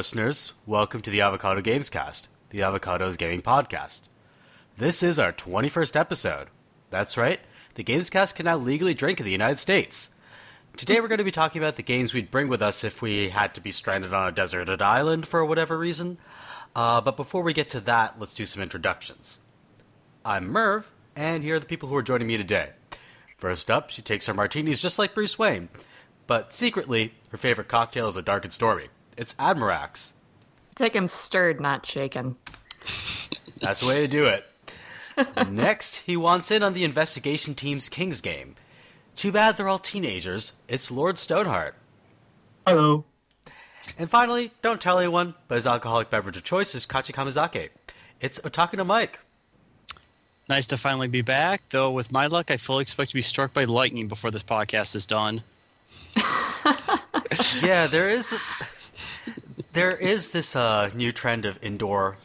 Listeners. Welcome to the Avocado Gamescast, the Avocado's gaming podcast. This is our 21st episode. That's right, the Gamescast can now legally drink in the United States. Today we're going to be talking about the games we'd bring with us if we had to be stranded on a deserted island for whatever reason. Uh, but before we get to that, let's do some introductions. I'm Merv, and here are the people who are joining me today. First up, she takes her martinis just like Bruce Wayne, but secretly, her favorite cocktail is a dark and stormy. It's Admirax. Take him stirred, not shaken. That's the way to do it. Next, he wants in on the investigation team's King's game. Too bad they're all teenagers. It's Lord Stoneheart. Hello. And finally, don't tell anyone, but his alcoholic beverage of choice is Kachi Kamizake. It's Otaku no Mike. Nice to finally be back, though with my luck, I fully expect to be struck by lightning before this podcast is done. yeah, there is there is this uh, new trend of indoor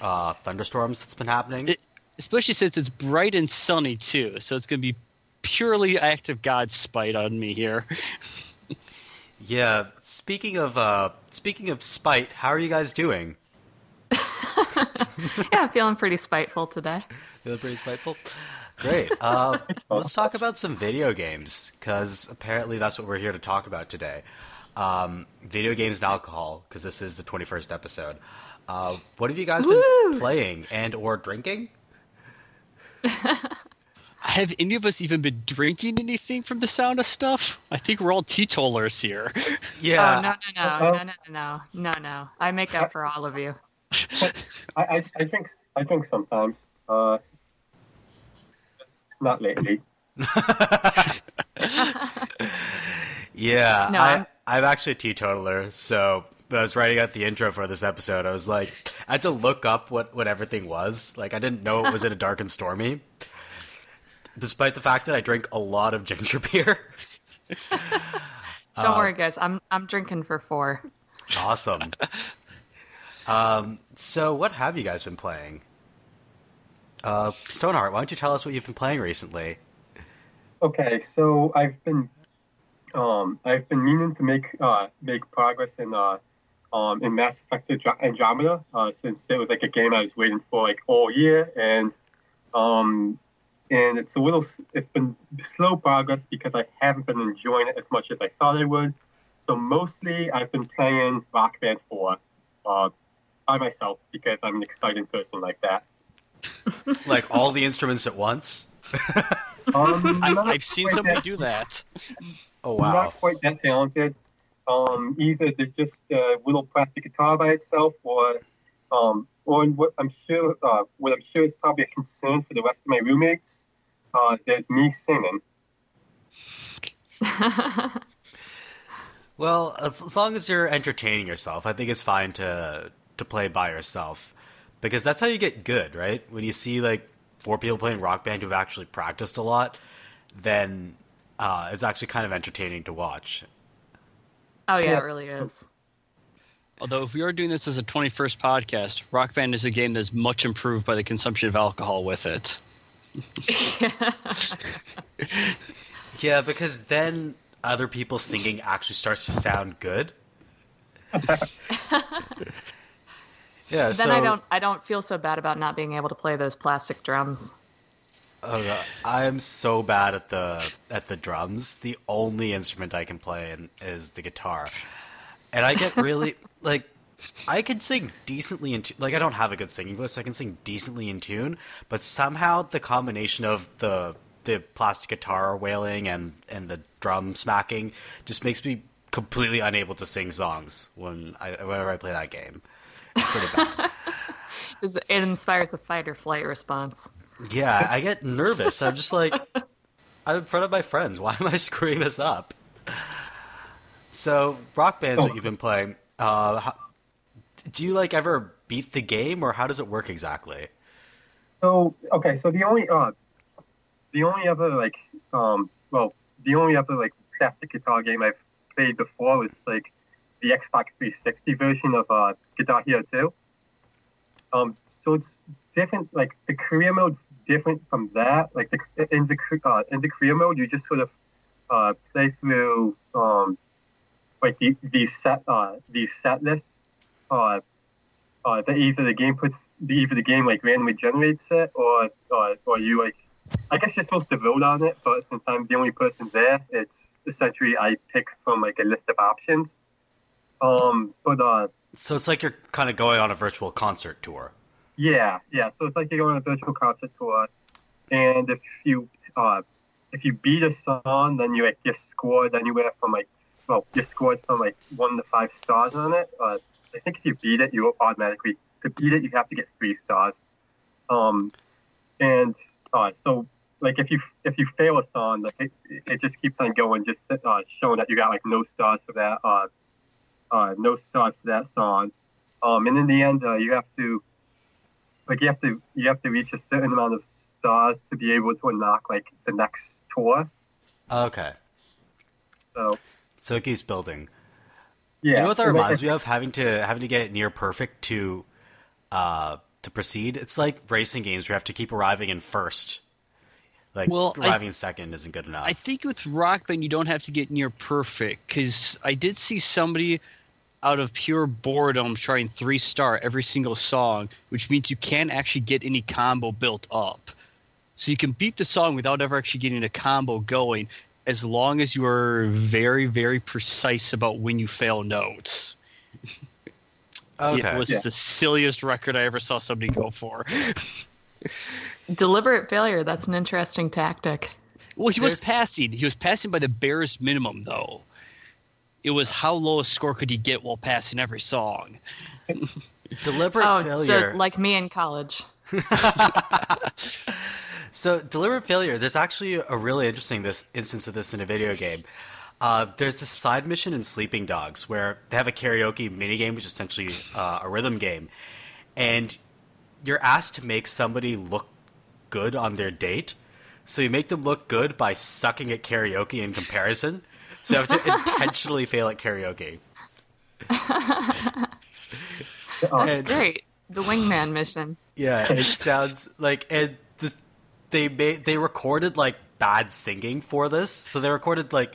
uh, thunderstorms that's been happening. It, especially since it's bright and sunny too, so it's going to be purely act of God's spite on me here. yeah, speaking of uh, speaking of spite, how are you guys doing? yeah, feeling pretty spiteful today. Feeling pretty spiteful. Great. Uh, let's talk about some video games because apparently that's what we're here to talk about today. Um, video games and alcohol because this is the 21st episode. Uh, what have you guys Woo! been playing and or drinking? have any of us even been drinking anything from the sound of stuff? I think we're all teetotalers here. Yeah. Oh, no, no, no, no, no, no, no, no. I make up for all of you. I, I, I drink, I drink sometimes. Uh, not lately. yeah, no, I, I'm actually a teetotaler, so when I was writing out the intro for this episode. I was like, I had to look up what, what everything was. Like, I didn't know it was in a dark and stormy, despite the fact that I drink a lot of ginger beer. Don't uh, worry, guys. I'm I'm drinking for four. Awesome. um, so, what have you guys been playing? Uh, Stoneheart, why don't you tell us what you've been playing recently? Okay, so I've been um, I've been meaning to make uh, make progress in uh, um, in Mass Effect Andromeda uh, since it was like a game I was waiting for like all year, and um, and it's a little it's been slow progress because I haven't been enjoying it as much as I thought I would. So mostly I've been playing Rock Band 4 uh, by myself because I'm an exciting person like that. like all the instruments at once. um, I, have seen somebody do that. Oh wow! Not quite that talented. Um, either they're just a little plastic guitar by itself, or um, or what I'm sure uh, what I'm sure is probably a concern for the rest of my roommates. Uh, there's me singing. well, as, as long as you're entertaining yourself, I think it's fine to to play by yourself because that's how you get good, right? When you see like four people playing Rock Band who've actually practiced a lot, then uh, it's actually kind of entertaining to watch. Oh yeah, it really is. Although if we are doing this as a 21st podcast, Rock Band is a game that's much improved by the consumption of alcohol with it. yeah, because then other people singing actually starts to sound good. Yeah. Then so, I don't I don't feel so bad about not being able to play those plastic drums. Oh I am so bad at the at the drums. The only instrument I can play is the guitar, and I get really like I can sing decently in tune. Like I don't have a good singing voice, so I can sing decently in tune. But somehow the combination of the the plastic guitar wailing and and the drum smacking just makes me completely unable to sing songs when I whenever I play that game. It's pretty bad. it inspires a fight or flight response. Yeah, I get nervous. I'm just like, I'm in front of my friends. Why am I screwing this up? So, Rock Band's oh. what you've been playing. Uh, how, do you like ever beat the game, or how does it work exactly? So, okay, so the only uh, the only other like, um, well, the only other like plastic guitar game I've played before was like the Xbox 360 version of uh, Guitar Hero 2. Um, so it's different. Like the career mode different from that. Like the in the uh, in the career mode, you just sort of uh, play through um, like the these set uh these set lists uh uh that either the game puts the either the game like randomly generates it or or, or you like I guess you're supposed to vote on it, but since I'm the only person there, it's essentially I pick from like a list of options. Um, but uh, so it's like you're kind of going on a virtual concert tour. Yeah, yeah. So it's like you're going on a virtual concert tour, and if you uh, if you beat a song, then you like get scored anywhere from like well, you're scored from like one to five stars on it. Uh, I think if you beat it, you automatically to beat it you have to get three stars. Um, and uh, so like if you if you fail a song, like it, it just keeps on going, just uh, showing that you got like no stars for that, uh, uh, no stars for that song. Um, and in the end, uh, you have to like you have to you have to reach a certain amount of stars to be able to unlock like the next tour. Okay. So. So it keeps building. Yeah. You know what that reminds me of? Having to having to get near perfect to uh to proceed. It's like racing games where you have to keep arriving in first. Like well, arriving I, in second isn't good enough. I think with Rock Band you don't have to get near perfect because I did see somebody out of pure boredom trying three star every single song, which means you can't actually get any combo built up. So you can beat the song without ever actually getting a combo going, as long as you are very, very precise about when you fail notes. Okay. It was yeah. the silliest record I ever saw somebody go for. Deliberate failure. That's an interesting tactic. Well, he There's... was passing. He was passing by the barest minimum, though. It was how low a score could he get while passing every song. Deliberate oh, failure. So like me in college. so deliberate failure. There's actually a really interesting this instance of this in a video game. Uh, there's this side mission in Sleeping Dogs where they have a karaoke minigame, which is essentially uh, a rhythm game, and you're asked to make somebody look good on their date. So you make them look good by sucking at karaoke in comparison. So you have to intentionally fail at karaoke. That's and, great. The wingman mission. Yeah, it sounds like and the, they made they recorded like bad singing for this. So they recorded like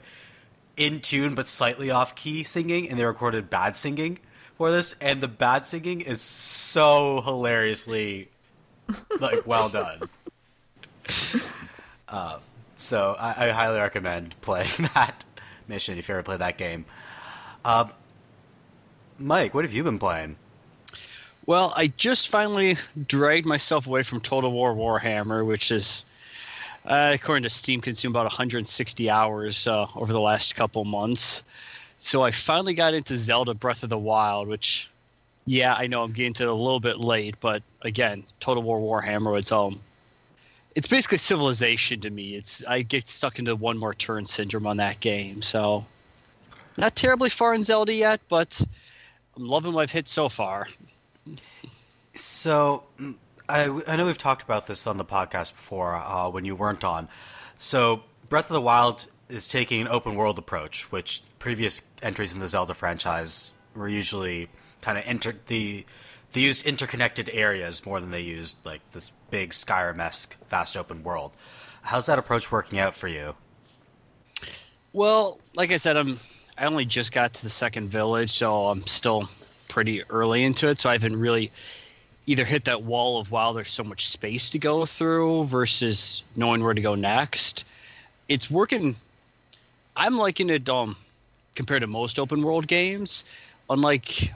in tune but slightly off key singing, and they recorded bad singing for this, and the bad singing is so hilariously like well done. Uh, so I, I, highly recommend playing that mission if you ever play that game. Uh, Mike, what have you been playing? Well, I just finally dragged myself away from Total War Warhammer, which is uh, according to Steam, consumed about 160 hours uh, over the last couple months. So I finally got into Zelda Breath of the Wild, which, yeah, I know I'm getting to it a little bit late, but again, Total War Warhammer, it's um, it's basically Civilization to me. It's I get stuck into one more turn syndrome on that game, so not terribly far in Zelda yet, but I'm loving what I've hit so far. So I, I know we've talked about this on the podcast before uh, when you weren't on. So, Breath of the Wild is taking an open world approach, which previous entries in the Zelda franchise were usually kind of entered the they used interconnected areas more than they used like this big Skyrim esque vast open world. How's that approach working out for you? Well, like I said, I'm I only just got to the second village, so I'm still pretty early into it. So I haven't really either hit that wall of wow, there's so much space to go through versus knowing where to go next. It's working. I'm liking it um, compared to most open world games. Unlike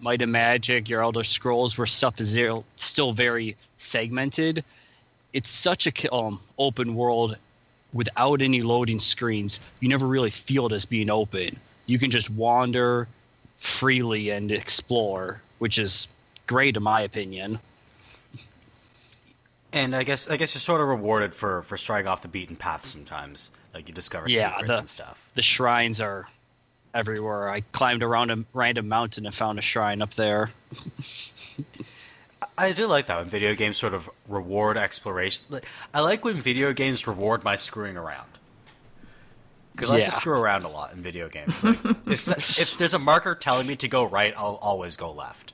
Might and Magic, your Elder Scrolls, where stuff is still very segmented. It's such a um, open world without any loading screens. You never really feel it as being open. You can just wander freely and explore, which is great in my opinion. And I guess I guess you're sort of rewarded for for striking off the beaten path sometimes. Like you discover yeah, secrets the, and stuff. The shrines are everywhere. I climbed around a random mountain and found a shrine up there. I do like that when video games sort of reward exploration. I like when video games reward my screwing around. Because yeah. I like to screw around a lot in video games. Like, if, there's a marker telling me to go right, I'll always go left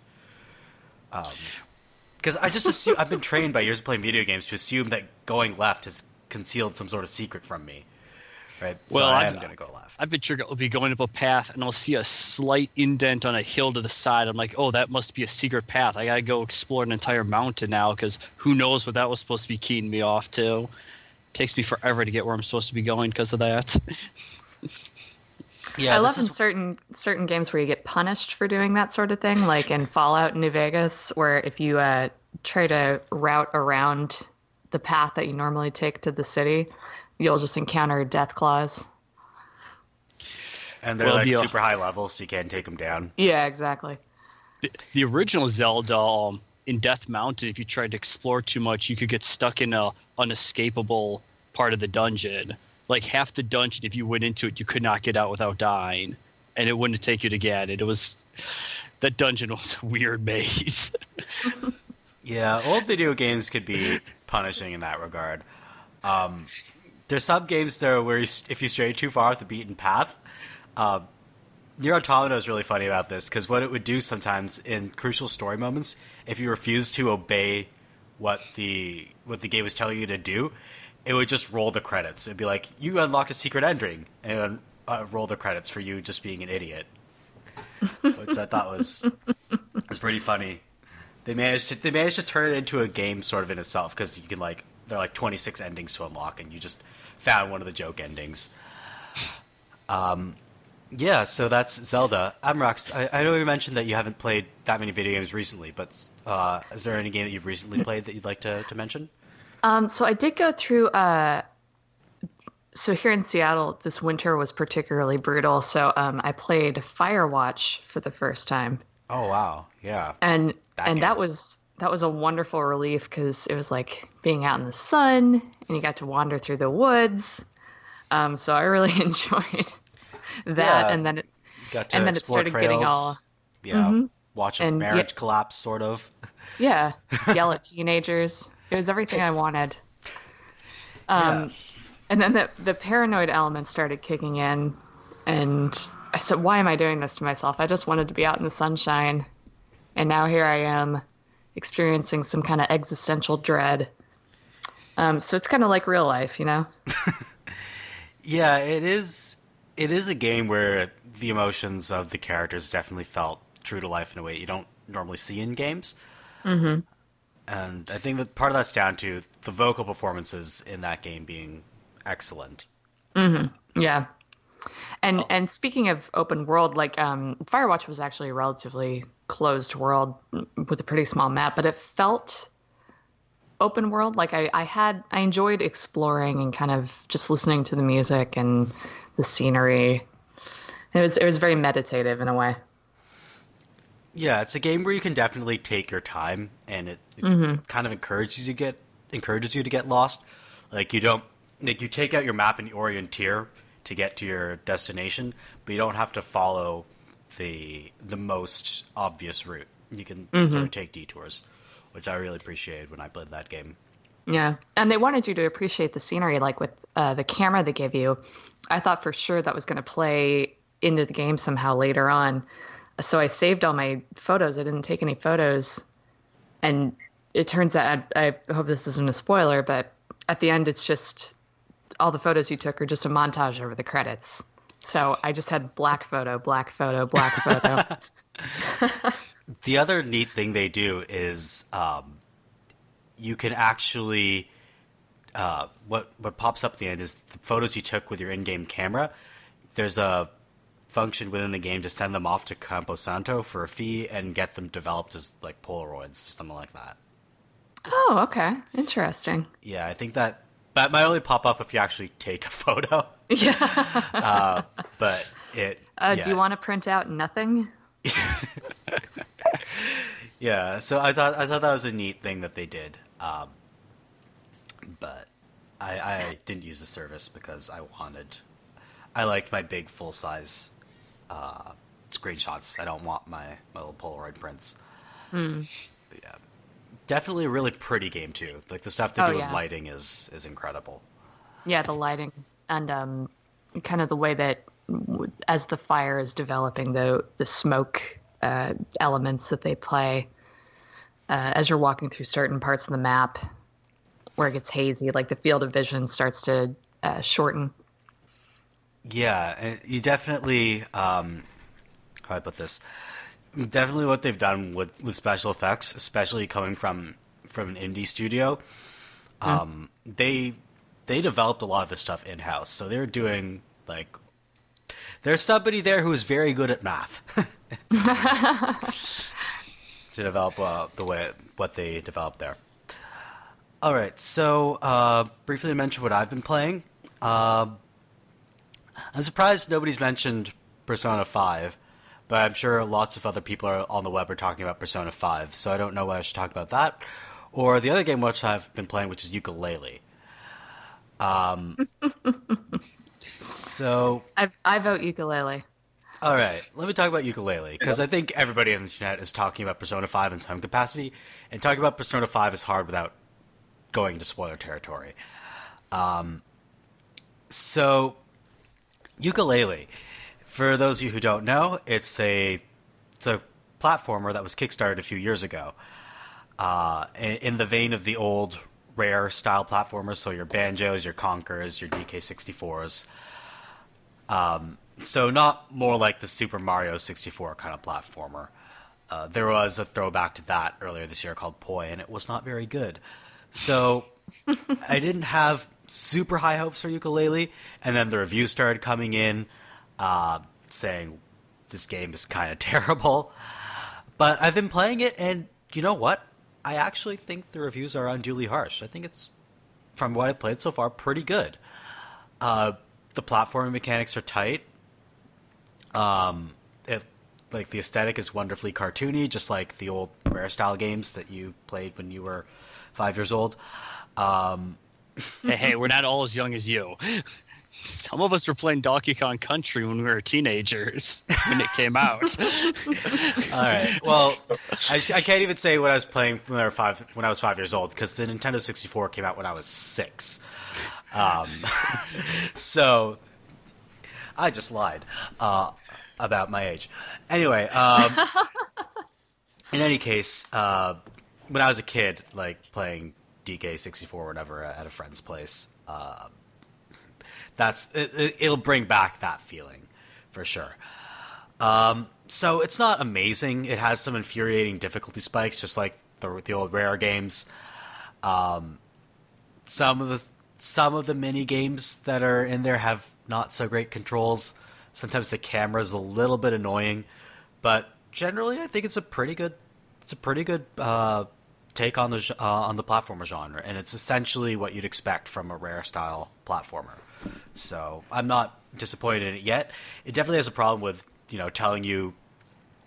because um, I just assume I've been trained by years of playing video games to assume that going left has concealed some sort of secret from me. Right? So Well, I I've- am gonna go left. I picture I'll be going up a path and I'll see a slight indent on a hill to the side. I'm like, oh, that must be a secret path. I gotta go explore an entire mountain now because who knows what that was supposed to be keying me off to. Takes me forever to get where I'm supposed to be going because of that. Yeah, I love this in certain certain games where you get punished for doing that sort of thing, like in Fallout New Vegas, where if you uh, try to route around the path that you normally take to the city, you'll just encounter death claws. and they're Well, like the- super high level, so you can't take them down. Yeah, exactly. the, the original Zelda um, in Death Mountain, if you tried to explore too much, you could get stuck in a unescapable part of the dungeon. Like half the dungeon, if you went into it, you could not get out without dying, and it wouldn't take you to get it. It was that dungeon was a weird maze. Yeah, old video games could be punishing in that regard. Um, there's some games though where you, if you stray too far off the beaten path, um, Nier Automata is really funny about this because what it would do sometimes in crucial story moments, if you refuse to obey what the what the game was telling you to do, it would just roll the credits. It'd be like you unlocked a secret ending, and uh, roll the credits for you just being an idiot, which I thought was was pretty funny. They managed to they managed to turn it into a game sort of in itself because you can like there are like 26 endings to unlock, and you just found one of the joke endings. Um, yeah, so that's Zelda. Amrox, I, I know you mentioned that you haven't played that many video games recently, but uh, is there any game that you've recently played that you'd like to, to mention? Um, so I did go through. Uh, so here in Seattle, this winter was particularly brutal. So um, I played Firewatch for the first time, Oh wow, yeah, and That and game. that was that was a wonderful relief because it was like being out in the sun, and you got to wander through the woods. Um, so I really enjoyed that, Yeah. and then it, got to and then it started trails. getting all yeah, watch a And yeah- marriage collapse, sort of. Yeah, yell at teenagers. It was everything I wanted. Um, And then the the paranoid element started kicking in, and I said, "Why am I doing this to myself? I just wanted to be out in the sunshine, and now here I am, experiencing some kind of existential dread." Um, so it's kind of like real life, you know. Yeah, it is. It is a game where the emotions of the characters definitely felt true to life in a way you don't normally see in games. Mm-hmm. And I think that part of that's down to the vocal performances in that game being excellent. Yeah. And and speaking of open world, like um, Firewatch was actually a relatively closed world with a pretty small map, but it felt open world. Like I, I had I enjoyed exploring and kind of just listening to the music and the scenery. It was it was very meditative in a way. Yeah, it's a game where you can definitely take your time, and it, it mm-hmm. kind of encourages you get encourages you to get lost. Like you don't like you take out your map and you orienteer to get to your destination, but you don't have to follow the the most obvious route. You can mm-hmm. sort of take detours, which I really appreciated when I played that game. Yeah, and they wanted you to appreciate the scenery, like with uh, the camera they give you. I thought for sure that was going to play into the game somehow later on, so I saved all my photos. I didn't take any photos, and it turns out I, I hope this isn't a spoiler, but at the end it's just all the photos you took are just a montage over the credits. So I just had black photo, black photo, black photo. The other neat thing they do is um, you can actually uh, what what pops up at the end is the photos you took with your in-game camera. There's a function within the game to send them off to Campo Santo for a fee and get them developed as like Polaroids or something like that. oh, okay, interesting. Yeah, I think that that might only pop up if you actually take a photo. Yeah. Uh, but it. Uh, yeah. Do you want to print out nothing? Yeah, so I thought I thought that was a neat thing that they did, um, but I, I didn't use the service because I wanted, I liked my big full size uh, screenshots. I don't want my, my little Polaroid prints. But yeah, definitely a really pretty game too. Like the stuff they Oh, do with yeah. lighting is is incredible. Yeah, the lighting and um, kind of the way that as the fire is developing, the the smoke uh, elements that they play uh, as you're walking through certain parts of the map where it gets hazy, like the field of vision starts to uh, shorten. Yeah, you definitely. Um, how do I put this? Definitely, what they've done with, with special effects, especially coming from from an indie studio, um, they they developed a lot of this stuff in house. So they're doing like there's somebody there who is very good at math to develop uh, the way what they developed there. All right, so uh, briefly to mention what I've been playing. Uh, I'm surprised nobody's mentioned Persona 5, but I'm sure lots of other people are on the web are talking about Persona 5, so I don't know why I should talk about that. Or the other game which I've been playing, which is Yooka-Laylee. Um, so I I vote Yooka-Laylee. all right, let me talk about Yooka-Laylee because I think everybody on the internet is talking about Persona 5 in some capacity, and talking about Persona 5 is hard without going into spoiler territory. Um, so, Yooka-Laylee, for those of you who don't know, it's a it's a platformer that was kickstarted a few years ago, uh, in the vein of the old rare style platformers. So your banjos, your conkers, your DK64s. So not more like the Super Mario 64 kind of platformer. Uh, there was a throwback to that earlier this year called Poi, and it was not very good. So I didn't have super high hopes for Yooka-Laylee, and then the reviews started coming in uh, saying this game is kind of terrible. But I've been playing it, and you know what? I actually think the reviews are unduly harsh. I think it's, from what I've played so far, pretty good. Uh, the platforming mechanics are tight. Um, it like the aesthetic is wonderfully cartoony, just like the old rare style games that you played when you were five years old. Um, hey, hey, we're not all as young as you. Some of us were playing Donkey Kong Country when we were teenagers when it came out. all right. Well, I, I can't even say what I was playing when I, were five, when I was five years old because the Nintendo 64 came out when I was six. Um, so I just lied uh, about my age. Anyway, um, in any case, uh, when I was a kid, like playing DK64 or whatever at a friend's place, uh, that's it, it'll bring back that feeling for sure. Um, so it's not amazing. It has some infuriating difficulty spikes, just like the the old rare games. Um, some of the some of the mini games that are in there have not so great controls. Sometimes the camera is a little bit annoying, but generally, I think it's a pretty good it's a pretty good uh, take on the uh, on the platformer genre, and it's essentially what you'd expect from a rare style platformer. So I'm not disappointed in it yet. It definitely has a problem with you know telling you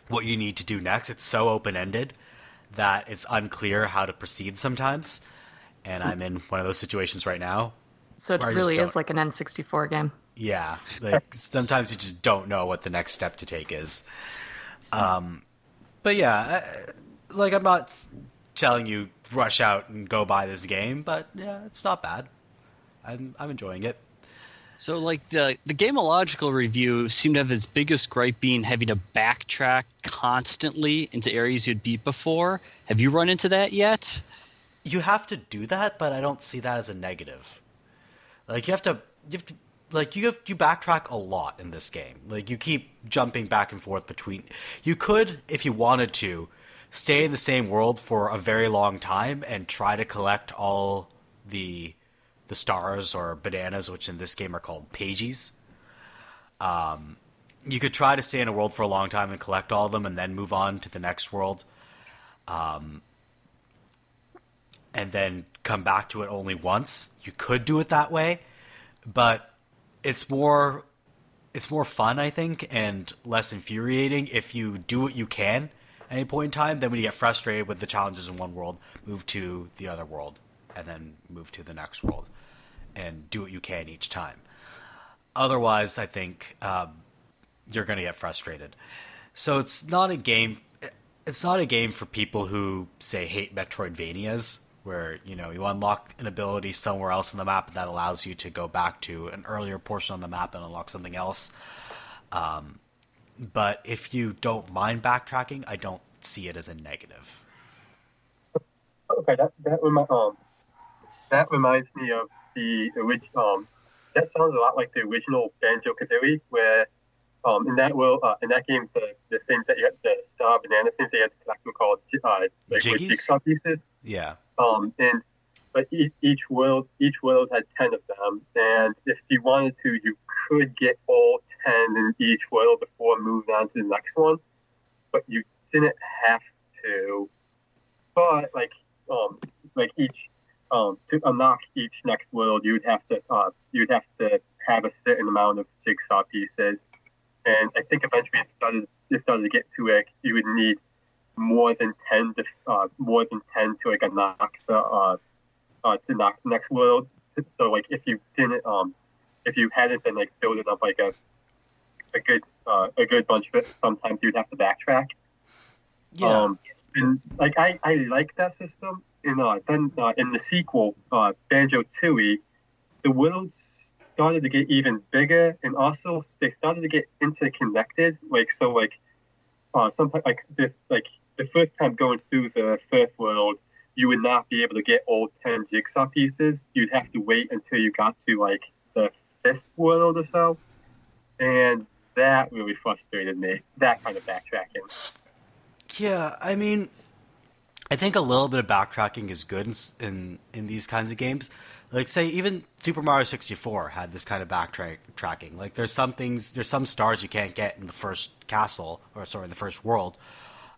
what you need to do next. It's so open ended that it's unclear how to proceed sometimes, and I'm in one of those situations right now. So it Or I just really is like an N64 game. Yeah, like sometimes you just don't know what the next step to take is. Um, but yeah, I, like I'm not telling you rush out and go buy this game, but yeah, it's not bad. I'm I'm enjoying it. So, like the the gamological review seemed to have its biggest gripe being having to backtrack constantly into areas you'd beat before. Have you run into that yet? You have to do that, but I don't see that as a negative. Like you have to, you have to, like you have you backtrack a lot in this game. Like you keep jumping back and forth between. You could, if you wanted to, stay in the same world for a very long time and try to collect all the the stars or bananas, which in this game are called pages. Um, you could try to stay in a world for a long time and collect all of them, and then move on to the next world. Um, and then come back to it only once. You could do it that way, but it's more it's more fun, I think, and less infuriating if you do what you can at any point in time. Then when you get frustrated with the challenges in one world, move to the other world, and then move to the next world, and do what you can each time. Otherwise, I think um, you're going to get frustrated. So it's not a game. It's not a game for people who say hate Metroidvanias, where you know you unlock an ability somewhere else on the map, and that allows you to go back to an earlier portion on the map and unlock something else. Um, but if you don't mind backtracking, I don't see it as a negative. Okay, that that remi- um that reminds me of the original um that sounds a lot like the original Banjo Kazooie, where um, in that world, uh, in that game, the, the things that you had, the star banana things they you had to collect were called uh, like jigsaw pieces. Yeah. Um, and but each, each world each world had ten of them, and if you wanted to, you could get all ten in each world before moving on to the next one. But you didn't have to. But like um like each um to unlock each next world, you'd have to uh you'd have to have a certain amount of jigsaw pieces, and I think eventually it started it started to get to like you would need more than ten to uh, more than ten to like unlock the uh, uh to knock the next world. So like if you didn't um if you hadn't been like building up like a a good uh, a good bunch of it, sometimes you'd have to backtrack. Yeah. Um, and like I, I like that system. In uh, then uh, in the sequel, uh, Banjo Tooie, the worlds started to get even bigger, and also they started to get interconnected. Like so, like uh, sometimes like this, like the first time going through the first world, you would not be able to get all ten jigsaw pieces. You'd have to wait until you got to like the fifth world or so, and that really frustrated me. That kind of backtracking. Yeah, I mean, I think a little bit of backtracking is good in in, in these kinds of games. Like, say, even Super Mario sixty four had this kind of backtracking. Like, there's some things, there's some stars you can't get in the first castle, or sorry, the first world,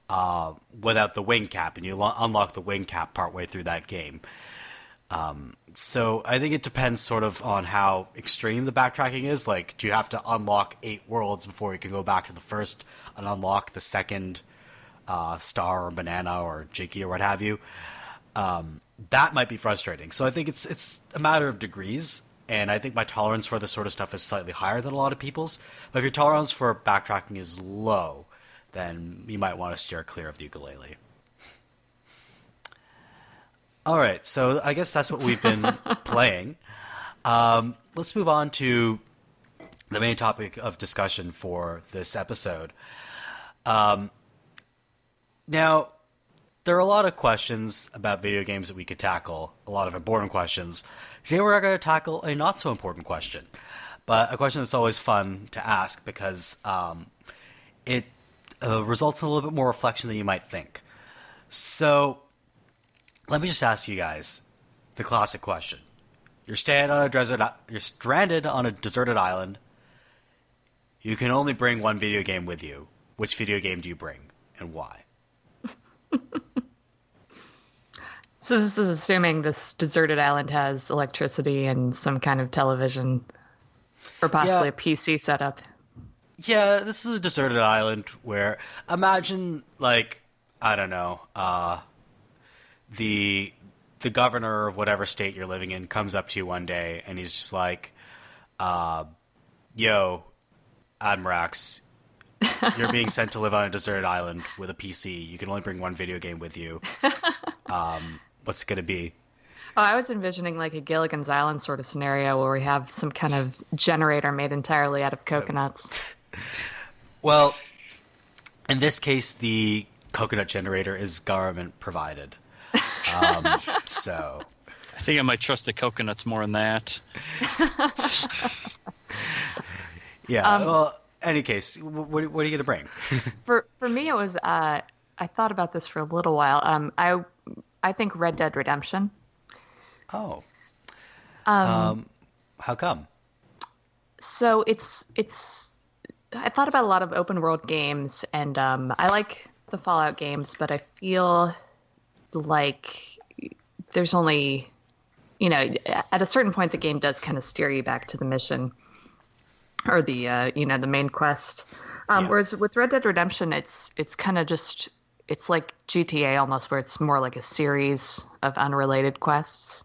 uh, without the wing cap, and you lo- unlock the wing cap partway through that game. Um, so I think it depends sort of on how extreme the backtracking is. Like, do you have to unlock eight worlds before you can go back to the first and unlock the second uh, star or banana or Jiggy or what have you? Um, that might be frustrating. So I think it's it's a matter of degrees, and I think my tolerance for this sort of stuff is slightly higher than a lot of people's. But if your tolerance for backtracking is low, then you might want to steer clear of the Yooka-Laylee. All right, so I guess that's what we've been playing. Um, let's move on to the main topic of discussion for this episode. Um, now, there are a lot of questions about video games that we could tackle, a lot of important questions. Today, we're going to tackle a not so important question, but a question that's always fun to ask because um, it uh, results in a little bit more reflection than you might think. So, let me just ask you guys the classic question. You're stranded on a desert. You're stranded on a deserted island. You can only bring one video game with you. Which video game do you bring, and why? So this is assuming this deserted island has electricity and some kind of television, or possibly Yeah. a PC setup. Yeah, this is a deserted island where imagine like I don't know, uh, the the governor of whatever state you're living in comes up to you one day and he's just like, uh, "Yo, Admirax, you're being sent to live on a deserted island with a PC. You can only bring one video game with you. Um, what's it gonna be?" Oh, I was envisioning like a Gilligan's Island sort of scenario where we have some kind of generator made entirely out of coconuts. Well, in this case, the coconut generator is government provided. Um, so, I think I might trust the coconuts more than that. yeah. Um, well, any case, what, what are you going to bring? For for me, it was uh, I thought about this for a little while. Um, I I think Red Dead Redemption. oh. Um, Um, how come? so it's it's I thought about a lot of open world games, and um, I like the Fallout games, but I feel like there's only you know at a certain point the game does kind of steer you back to the mission or the uh, you know the main quest. Um, Yeah. Whereas with Red Dead Redemption, it's it's kind of just it's like GTA almost, where it's more like a series of unrelated quests.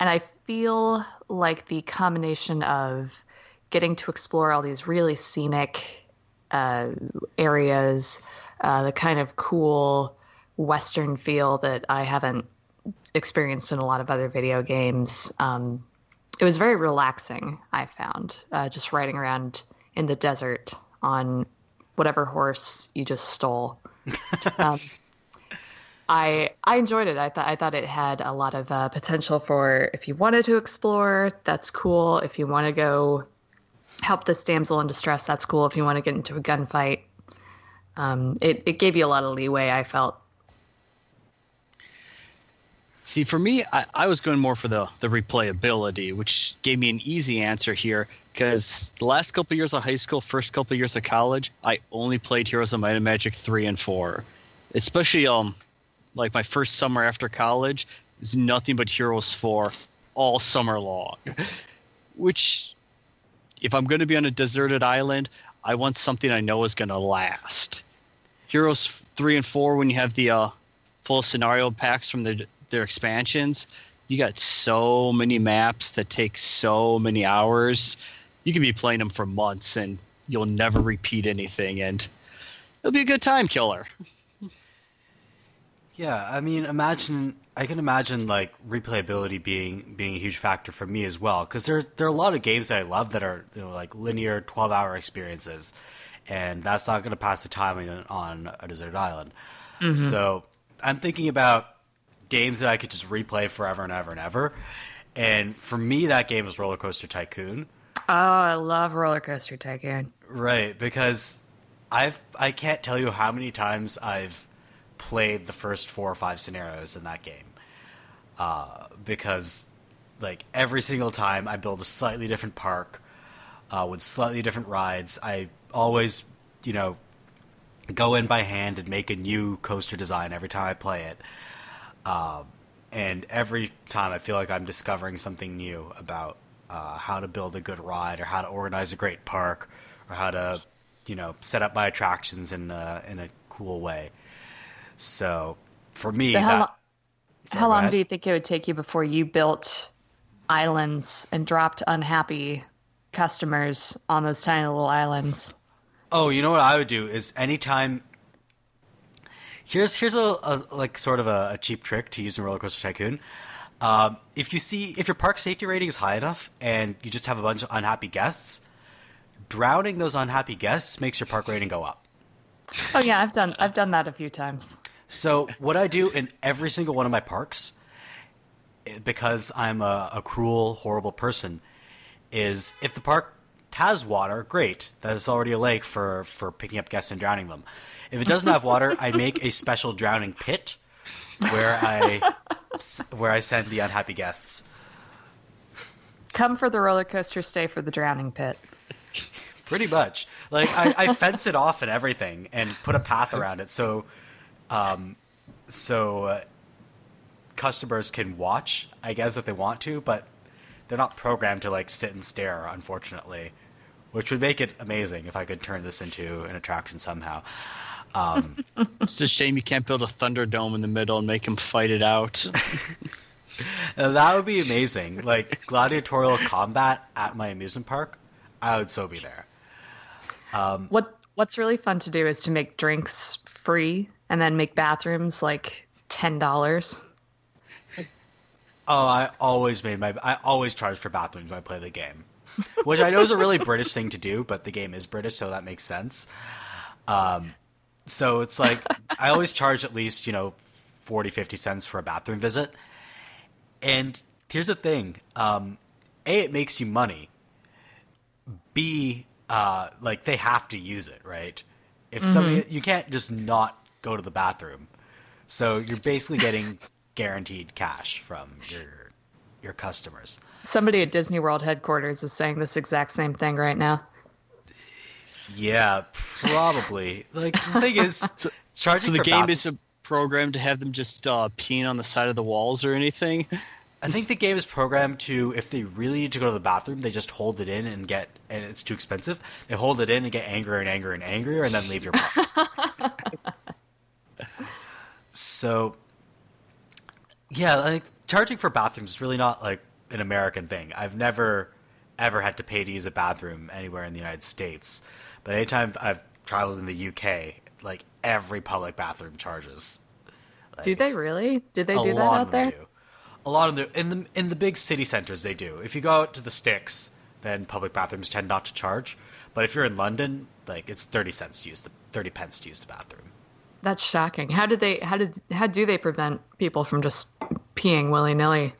And I feel like the combination of getting to explore all these really scenic uh, areas, uh, the kind of cool Western feel that I haven't experienced in a lot of other video games. Um, it was very relaxing, I found, uh, just riding around in the desert on whatever horse you just stole. um, I I enjoyed it. I thought I thought it had a lot of uh, potential for if you wanted to explore, that's cool. If you want to go help this damsel in distress, that's cool. If you want to get into a gunfight, um, it it gave you a lot of leeway. I felt. See, for me, I, I was going more for the the replayability, which gave me an easy answer here. Because the last couple of years of high school, first couple of years of college, I only played Heroes of Might and Magic three and four, especially um, like my first summer after college was nothing but Heroes four all summer long. Which, if I'm going to be on a deserted island, I want something I know is going to last. Heroes three and four, when you have the uh, full scenario packs from the their expansions, you got so many maps that take so many hours. You can be playing them for months and you'll never repeat anything, and it'll be a good time killer. Yeah, I mean, imagine I can imagine like replayability being being a huge factor for me as well because there there are a lot of games that I love that are you know like linear twelve hour experiences, and that's not going to pass the time on, on a deserted island. Mm-hmm. So I'm thinking about games that I could just replay forever and ever and ever. And for me, that game was Roller Coaster Tycoon. Oh, I love Roller Coaster Tycoon. Right, because I've I can't tell you how many times I've played the first four or five scenarios in that game. Uh, because like every single time I build a slightly different park uh, with slightly different rides. I always, you know, go in by hand and make a new coaster design every time I play it. Um, and every time I feel like I'm discovering something new about uh, how to build a good ride or how to organize a great park or how to, you know, set up my attractions in a, in a cool way. So for me, So how, that, Sorry, how long do you think it would take you before you built islands and dropped unhappy customers on those tiny little islands? Oh, you know what I would do is anytime. Here's here's a, a like sort of a, a cheap trick to use in Roller Coaster Tycoon. Um, if you see if your park safety rating is high enough and you just have a bunch of unhappy guests, drowning those unhappy guests makes your park rating go up. Oh yeah, I've done I've done that a few times. So what I do in every single one of my parks, eh, because I'm a, a cruel, horrible person, is if the park has water, great. That is already a lake for for picking up guests and drowning them. If it doesn't have water, I make a special drowning pit where I where I send the unhappy guests. Come for the roller coaster, stay for the drowning pit. Pretty much. Like I, I fence it off and everything, and put a path around it so, um, so uh, customers can watch. I guess if they want to, but they're not programmed to like sit and stare. Unfortunately, which would make it amazing if I could turn this into an attraction somehow. Um, It's a shame you can't build a Thunderdome in the middle and make them fight it out. that would be amazing. Like gladiatorial combat at my amusement park, I would so be there. What What's really fun to do is to make drinks free and then make bathrooms like ten dollars. Oh, I always made my I always charge for bathrooms when I play the game, which I know is a really British thing to do, but the game is British, so that makes sense. Um, so it's like I always charge at least you know 40, 50 cents for a bathroom visit. And here's the thing: um, a, it makes you money. B, uh, like they have to use it, right? If somebody you can't just not go to the bathroom, so you're basically getting guaranteed cash from your your customers. Somebody at Disney World headquarters is saying this exact same thing right now. Yeah, probably. like the thing is, charging so the for game bath- isn't programmed to have them just uh, peeing on the side of the walls or anything. I think the game is programmed to if they really need to go to the bathroom, they just hold it in and get and it's too expensive. They hold it in and get angrier and angrier and angrier and then leave your park. so yeah, like charging for bathrooms is really not like an American thing. I've never ever had to pay to use a bathroom anywhere in the United States. But anytime I've traveled in the UK, like every public bathroom charges. Like, Do they really? Did they do that lot out of them there? do. A lot of the in the in the big city centers they do. If you go out to the sticks, then public bathrooms tend not to charge. But if you're in London, like it's thirty cents to use the thirty pence to use the bathroom. that's shocking. How did they? How did? How do they prevent people from just peeing willy nilly?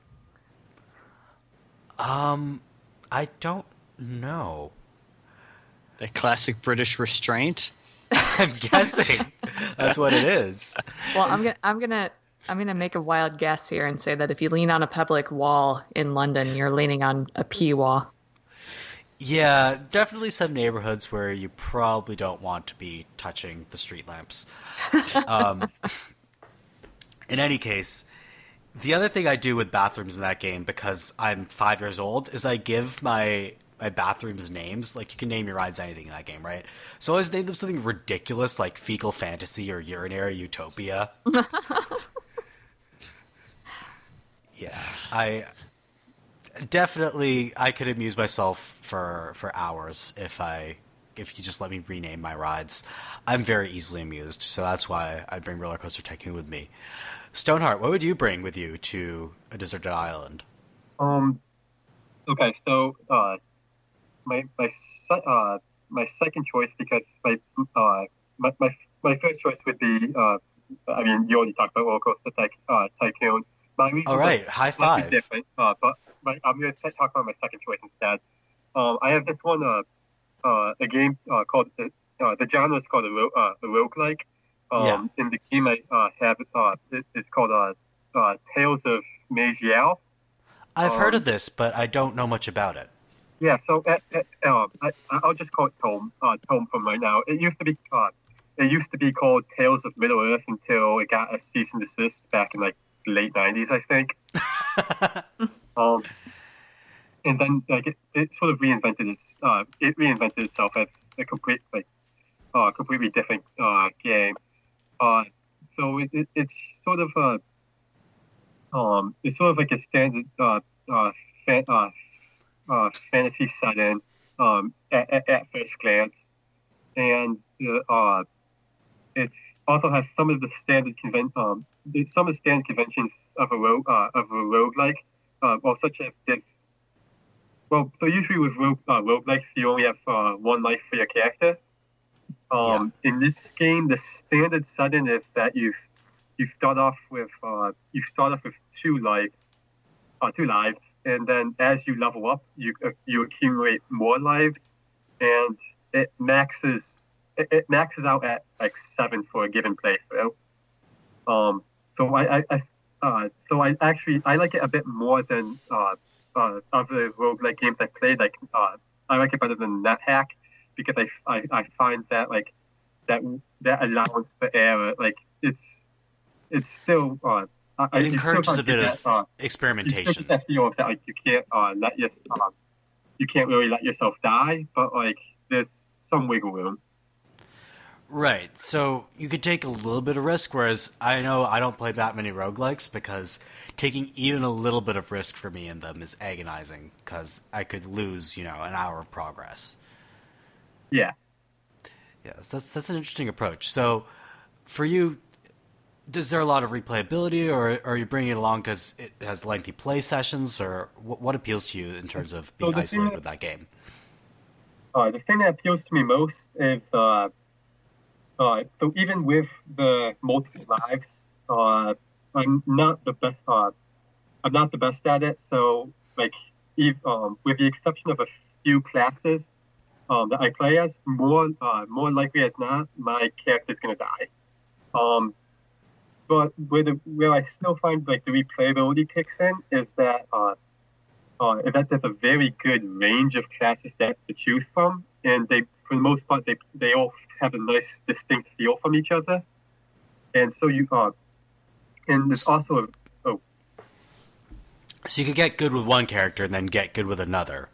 Um, I don't know. The classic British restraint. I'm guessing that's what it is. Well, I'm gonna. I'm gonna. I'm gonna make a wild guess here and say that if you lean on a public wall in London, you're leaning on a pee wall. Yeah, definitely some neighborhoods where you probably don't want to be touching the street lamps. um, in any case, the other thing I do with bathrooms in that game, because I'm five years old, is I give my my bathrooms names. Like you can name your rides anything in that game, right? So I always name them something ridiculous like fecal fantasy or urinary utopia. yeah, I definitely I could amuse myself for for hours if I if you just let me rename my rides. I'm very easily amused, so that's why I bring Roller Coaster Tycoon with me. Stoneheart, what would you bring with you to a deserted island? Um. Okay, so uh, my my uh my second choice because my uh my my, my first choice would be uh I mean you already talked about roller coaster tyc- uh, tycoon. My All right, high five. different, uh, but my, I'm going to talk about my second choice instead. Um, I have this one uh, uh a game uh, called uh, uh, the genre is called a, ro- uh, a roguelike. Um, in the game I uh, have uh, it, it's called uh, uh, Tales of Maj'Eyal. I've heard Um, of this, but I don't know much about it. Yeah, so uh, uh, um, I, I'll just call it Tome. Uh, Tome from right now. It used to be uh, it used to be called Tales of Middle Earth until it got a cease and desist back in like the late '90s, I think. um, and then like it, it sort of reinvented its uh, it reinvented itself as a complete like uh, completely different uh, game. Uh, so it, it, it's sort of a um, it's sort of like a standard uh, uh, fan, uh, uh, fantasy setting um, at, at, at first glance, and uh, uh, it also has some of the standard conven- um, some of the standard conventions of a rogue uh, of a roguelike, uh, well, such as this. Well, so usually with rogue uh, roguelikes, you only have uh, one life for your character. Um, In this game, the standard setting is that you you start off with uh, you start off with two life, uh, two lives, and then as you level up, you uh, you accumulate more lives, and it maxes it, it maxes out at like seven for a given playthrough. Um, so I, I, I uh, so I actually I like it a bit more than uh, uh, other roguelike games I played. Like uh, I like it better than NetHack because I, I, I find that like that that allowance for error like it's it's still uh, I- I- It still encourages a bit of that, uh, you experimentation. get that feel of that like you can't uh, let your um, you can't really let yourself die, but like there's some wiggle room. Right. So you could take a little bit of risk, whereas I know I don't play that many roguelikes because taking even a little bit of risk for me in them is agonizing because I could lose, you know, an hour of progress. Yeah. Yeah, that's that's an interesting approach. So, for you, is there a lot of replayability, or, or are you bringing it along because it has lengthy play sessions, or what, what appeals to you in terms of being thing isolated that- with that game? Uh, the thing that appeals to me most is uh, uh, so even with the multiple lives, uh, I'm not the best. Uh, I'm not the best at it. So like, if, um, with the exception of a few classes um, that I play as, more uh, more likely as not, my character's gonna die. Um, but where the where I still find like the replayability kicks in is that uh, uh, that there's a very good range of classes that to choose from, and they, for the most part, they they all have a nice distinct feel from each other, and so you uh, and there's also a, oh So you could get good with one character and then get good with another.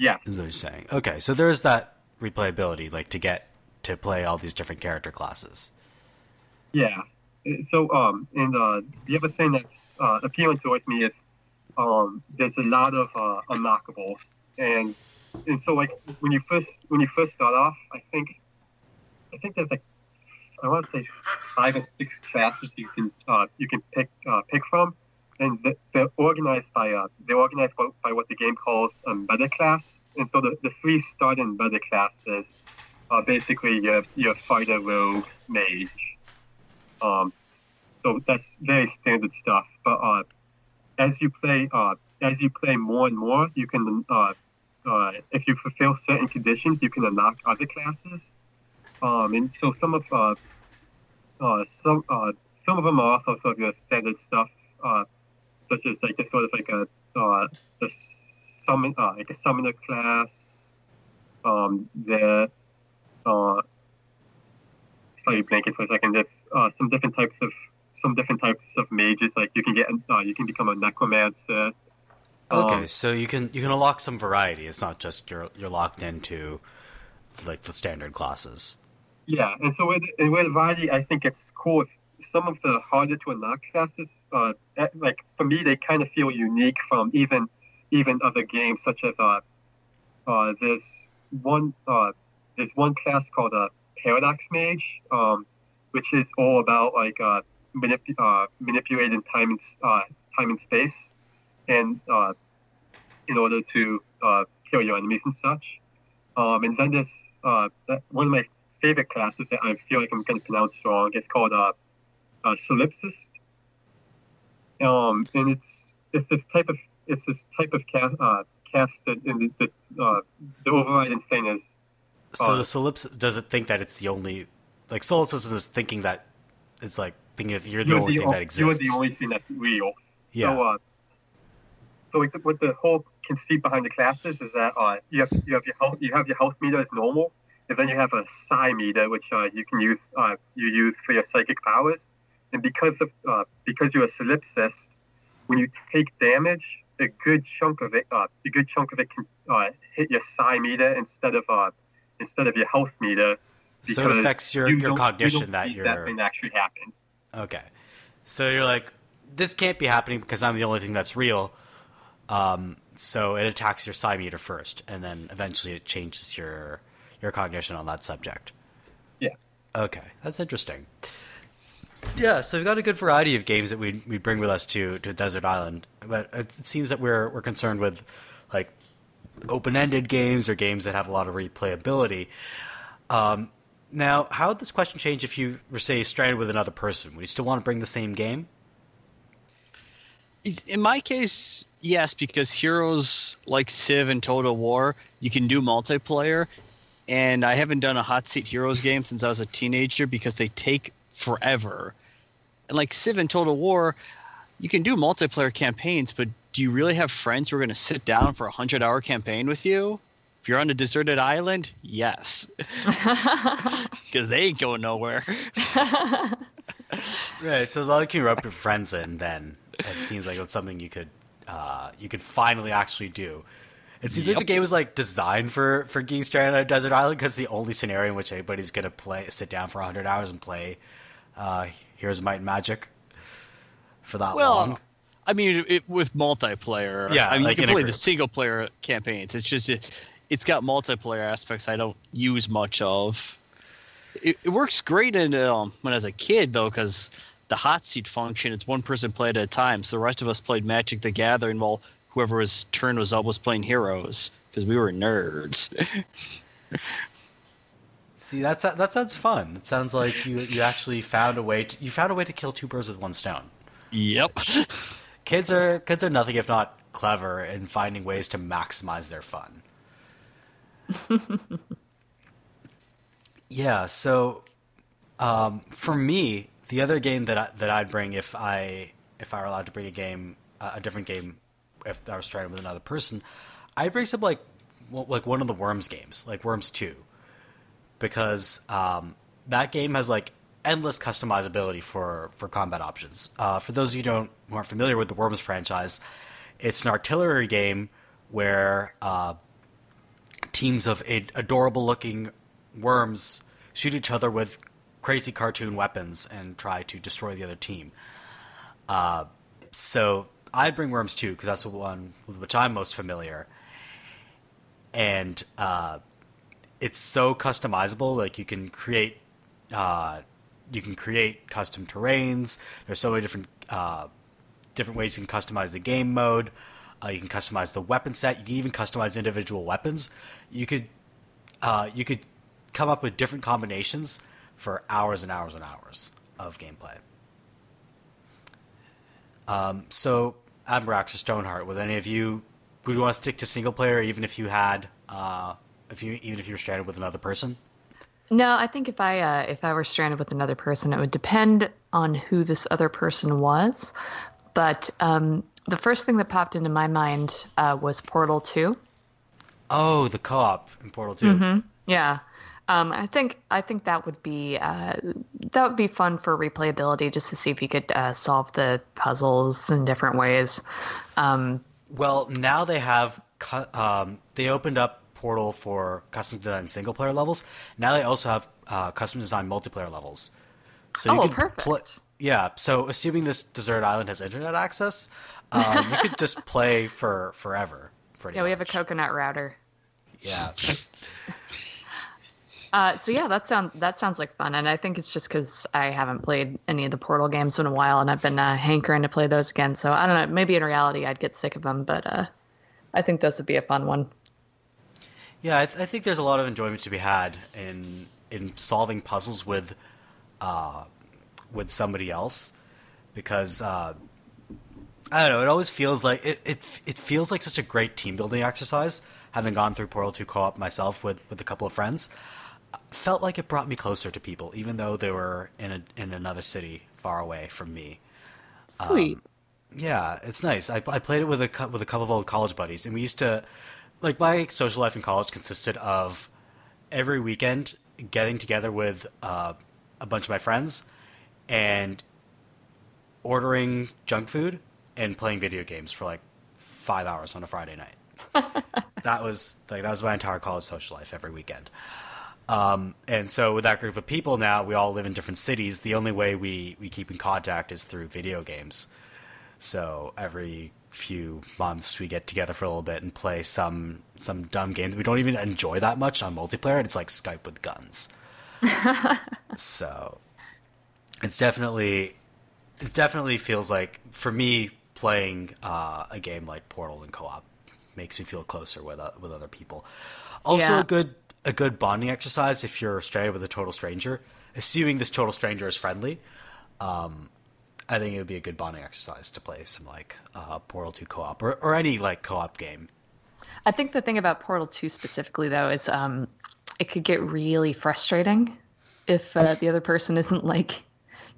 Yeah Is what you're saying? Okay, so there's that replayability, like to get to play all these different character classes. yeah. So um, and uh, the other thing that's uh, appealing towards me is um, there's a lot of uh, unlockables, and and so like when you first when you first start off, I think I think there's like I want to say five or six classes you can uh, you can pick uh, pick from, and th- they're organized by uh, they're organized by, by what the game calls a meta class, and so the, the three starting meta classes are basically your your fighter, rogue, mage, Um, so that's very standard stuff. But uh, as you play, uh, as you play more and more, you can, uh, uh, if you fulfill certain conditions, you can unlock other classes. Um, and so some of uh, uh, some uh, some of them are also sort of your standard stuff, uh, such as like a sort of like a uh, the summon uh, like a summoner class. Um, there, uh, slightly blanking for a second. There's uh, some different types of some different types of mages. Like you can get uh, you can become a necromancer. Okay, Um, so you can you can unlock some variety. It's not just you're you're locked into like the standard classes. Yeah, and so with, and with variety, I think it's cool. Some of the harder to unlock classes, uh, like for me, they kind of feel unique from even even other games, such as uh, uh, there's one uh, there's one class called a Paradox Mage, um, which is all about like uh, manip- uh, manipulating time and uh, time and space, and uh, in order to uh, kill your enemies and such. Um, and then there's uh, one of my favorite classes that I feel like I'm going to pronounce wrong. It's called uh, uh, Solipsist. Um, and it's it's this type of it's this type of cast uh, cast that in the the, uh, the overriding thing is So Uh, the Solipsis doesn't think that it's the only like Solipsis is thinking that it's like thinking if you're the you're only the, thing o- that exists. you're the only thing that's real. yeah. So, uh, so like, what the whole conceit behind the classes is that uh, you have you have your health you have your health meter as normal, and then you have a psi meter which uh, you can use uh, you use for your psychic powers. And because of uh, because you're a solipsist, when you take damage, a good chunk of it uh, a good chunk of it can uh, hit your psi meter instead of uh, instead of your health meter. so it affects your, you your don't- you cognition that you're that thing actually happen. okay. So you're like, this can't be happening because I'm the only thing that's real. Um, so it attacks your psi meter first, and then eventually it changes your your cognition on that subject. Yeah. Okay, that's interesting. Yeah, so we've got a good variety of games that we we bring with us to to Desert Island, but it, seems that we're we're concerned with like open-ended games or games that have a lot of replayability. Um, now, how would this question change if you were say stranded with another person? Would you still want to bring the same game? In my case, yes, because heroes like Civ and Total War, you can do multiplayer, and I haven't done a hot seat heroes game since I was a teenager because they take forever. And like Civ and Total War, you can do multiplayer campaigns, but do you really have friends who are going to sit down for a hundred hour campaign with you? If you're on a deserted island, yes, because they ain't going nowhere. Right. So as long as you rope your friends in, then it seems like it's something you could uh, you could finally actually do. It seems like the game was like designed for for getting stranded on a desert island because the only scenario in which anybody's gonna play sit down for hundred hours and play uh, Heroes of Might and Magic for that Well, long. I mean, it, with multiplayer. Yeah, I mean, like you can play the single player campaigns. It's just it, it's got multiplayer aspects I don't use much of. It, it works great in um, when I was a kid though, because the hot seat function it's one person played at a time. So the rest of us played Magic the Gathering while whoever his turn was up was playing Heroes because we were nerds. See, that's that sounds fun. It sounds like you you actually found a way to you found a way to kill two birds with one stone. yep. Kids are kids are nothing if not clever in finding ways to maximize their fun. yeah, so um, for me, the other game that I, that I'd bring if I if I were allowed to bring a game uh, a different game if I was trying with another person, I'd bring some like like one of the Worms games, like Worms Two, because um, that game has like endless customizability for for combat options. Uh, for those of you who don't who aren't familiar with the Worms franchise, it's an artillery game where uh, teams of ad- adorable looking worms shoot each other with crazy cartoon weapons and try to destroy the other team. Uh, so I'd bring Worms 2 because that's the one with which I'm most familiar. And uh, it's so customizable. Like you can create, uh, you can create custom terrains. There's so many different uh, different ways you can customize the game mode. Uh, you can customize the weapon set. You can even customize individual weapons. You could uh, you could come up with different combinations for hours and hours and hours. of gameplay. Um, so, Admirax or Stoneheart, would any of you would you want to stick to single player, even if you had, uh, if you even if you were stranded with another person? No, I think if I uh, if I were stranded with another person, it would depend on who this other person was. But um, the first thing that popped into my mind uh, was Portal Two. Oh, the co-op in Portal 2 Yeah, um, I think I think that would be uh, that would be fun for replayability, just to see if you could uh, solve the puzzles in different ways. Um, Well, now they have cu- um, they opened up Portal for custom design single player levels. Now they also have uh, custom design multiplayer levels. So Oh, could perfect. pl- yeah. So assuming this desert island has internet access, um, you could just play for forever. Pretty yeah, we have a coconut router. Yeah. Uh, so yeah, that sounds that sounds like fun, and I think it's just because I haven't played any of the Portal games in a while, and I've been uh, hankering to play those again. So I don't know. Maybe in reality, I'd get sick of them, but uh, I think this would be a fun one. Yeah, I, th- I think there's a lot of enjoyment to be had in in solving puzzles with uh, with somebody else because uh, I don't know. It always feels like it, it. It feels like such a great team building exercise. Having gone through Portal Two co-op myself with with a couple of friends, felt like it brought me closer to people, even though they were in a in another city far away from me. Sweet. Yeah, it's nice. I, I played it with a with a couple of old college buddies, and we used to like my social life in college consisted of every weekend getting together with uh, a bunch of my friends and ordering junk food and playing video games for like five hours on a Friday night. that was like that was my entire college social life every weekend. Um, and so with that group of people now, we all live in different cities. The only way we, we keep in contact is through video games. So every few months we get together for a little bit and play some some dumb game that we don't even enjoy that much on multiplayer. And it's like Skype with guns. so it's definitely it definitely feels like for me playing uh, a game like Portal in co-op makes me feel closer with uh, with other people. Also, Yeah. a good a good bonding exercise if you're stranded with a total stranger. Assuming this total stranger is friendly, um, I think it would be a good bonding exercise to play some like uh, Portal Two co-op or, or any like co-op game. I think the thing about Portal 2 specifically, though, is um, it could get really frustrating if uh, the other person isn't like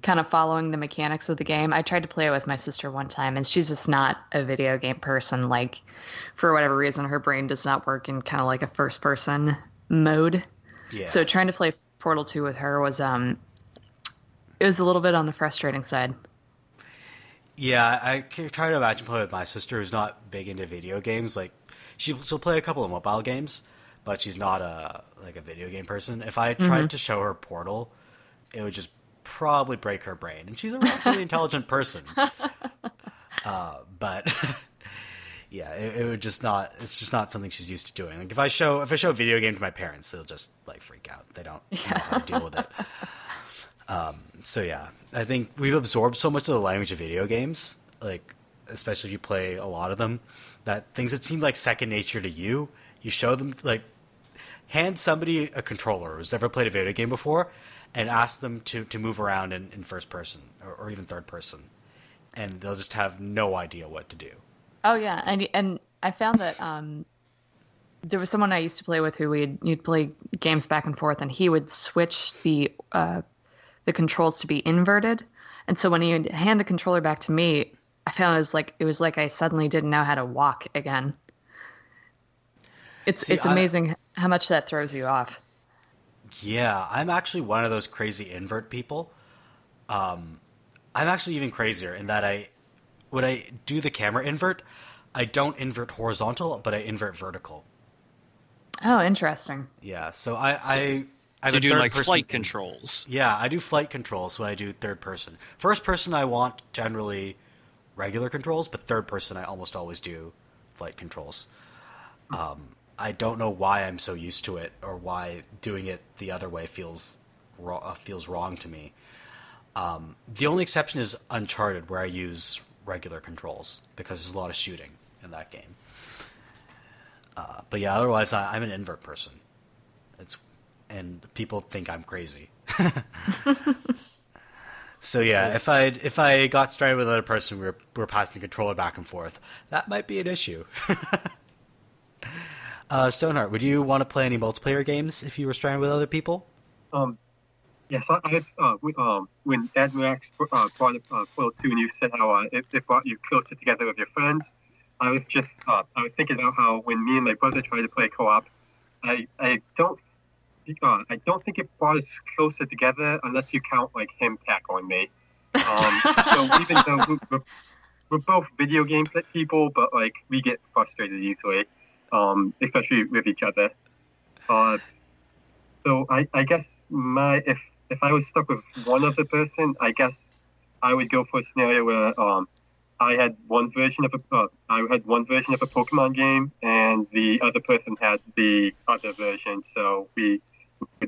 kind of following the mechanics of the game. I tried to play it with my sister one time, and she's just not a video game person. Like, for whatever reason, her brain does not work in kind of like a first person mode. Yeah. So trying to play Portal 2 with her was um, it was a little bit on the frustrating side. Yeah, I can try to imagine playing with my sister who's not big into video games. Like, she she'll play a couple of mobile games, but she's not a like a video game person. If I tried to show her Portal, it would just probably break her brain. And she's a relatively intelligent person, uh, but yeah, it, it would just not. It's just not something she's used to doing. Like if I show if I show a video game to my parents, they'll just like freak out. They don't know how to deal with it. so yeah, I think we've absorbed so much of the language of video games, like especially if you play a lot of them, that things that seem like second nature to you, you show them like hand somebody a controller who's never played a video game before, and ask them to to move around in, in first person or, or even third person, and they'll just have no idea what to do. Oh yeah, and and I found that um, there was someone I used to play with who we'd you'd play games back and forth, and he would switch the uh, the controls to be inverted, and so when he would hand the controller back to me, I found it was like it was like I suddenly didn't know how to walk again. It's See, it's I- amazing how much that throws you off. Yeah, I'm actually one of those crazy invert people. Um, I'm actually even crazier in that I, when I do the camera invert, I don't invert horizontal, but I invert vertical. Oh, interesting. Yeah, so I I I'm So a do like person flight controls. Yeah, I do flight controls when I do third person. First person, I want generally regular controls, but third person, I almost always do flight controls. Um, I don't know why I'm so used to it, or why doing it the other way feels uh, feels wrong to me. Um, the only exception is Uncharted, where I use regular controls because there's a lot of shooting in that game. Uh, but yeah, otherwise, I, I'm an invert person. It's and people think I'm crazy. So yeah, if I if I got stranded with another person, we are we were passing the controller back and forth. That might be an issue. uh, Stoneheart, would you want to play any multiplayer games if you were stranded with other people? Um, yes, I, I uh, we, um, when Admirax uh, brought up uh, Portal 2 and you said how uh, it, it brought you closer together with your friends, I was just, uh, I was thinking about how when me and my brother tried to play co-op, I, I don't, I don't think it brought us closer together unless you count like him tackling me. Um, so even though we- we're, we're both video game people, but like we get frustrated easily, um, especially with each other. Uh, so I, I guess my if if I was stuck with one other person, I guess I would go for a scenario where um, I had one version of a uh, I had one version of a Pokemon game, and the other person had the other version, so we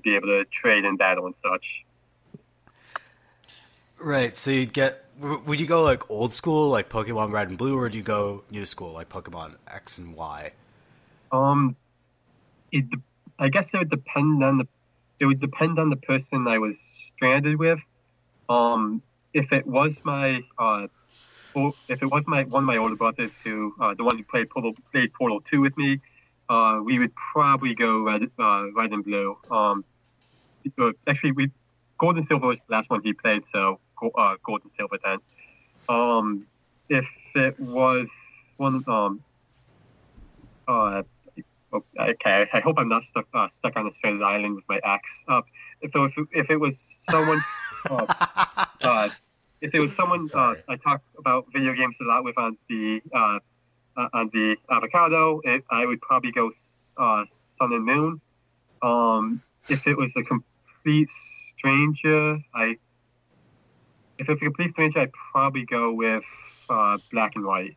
be able to trade and battle and such. Right. So you'd get. Would you go like old school, like Pokemon Red and Blue, or do you go new school, like Pokemon X and Y? Um, it I guess it would depend on the it would depend on the person I was stranded with. Um, if it was my uh, if it was my one of my older brothers who uh, the one who played Portal played Portal Two with me, uh, we would probably go red uh, red and blue. Um, uh, actually, we gold and silver was the last one he played, so go- uh, gold and silver then. Um, if it was one um uh okay, I hope I'm not stuck uh, stuck on a stranded island with my axe up. So if, if it was someone, uh, uh, if it was someone uh, I talk about video games a lot with on the uh, uh, on the avocado, it, I would probably go uh, Sun and Moon. Um, if it was a complete stranger, I if it's a complete stranger, I'd probably go with uh, Black and White.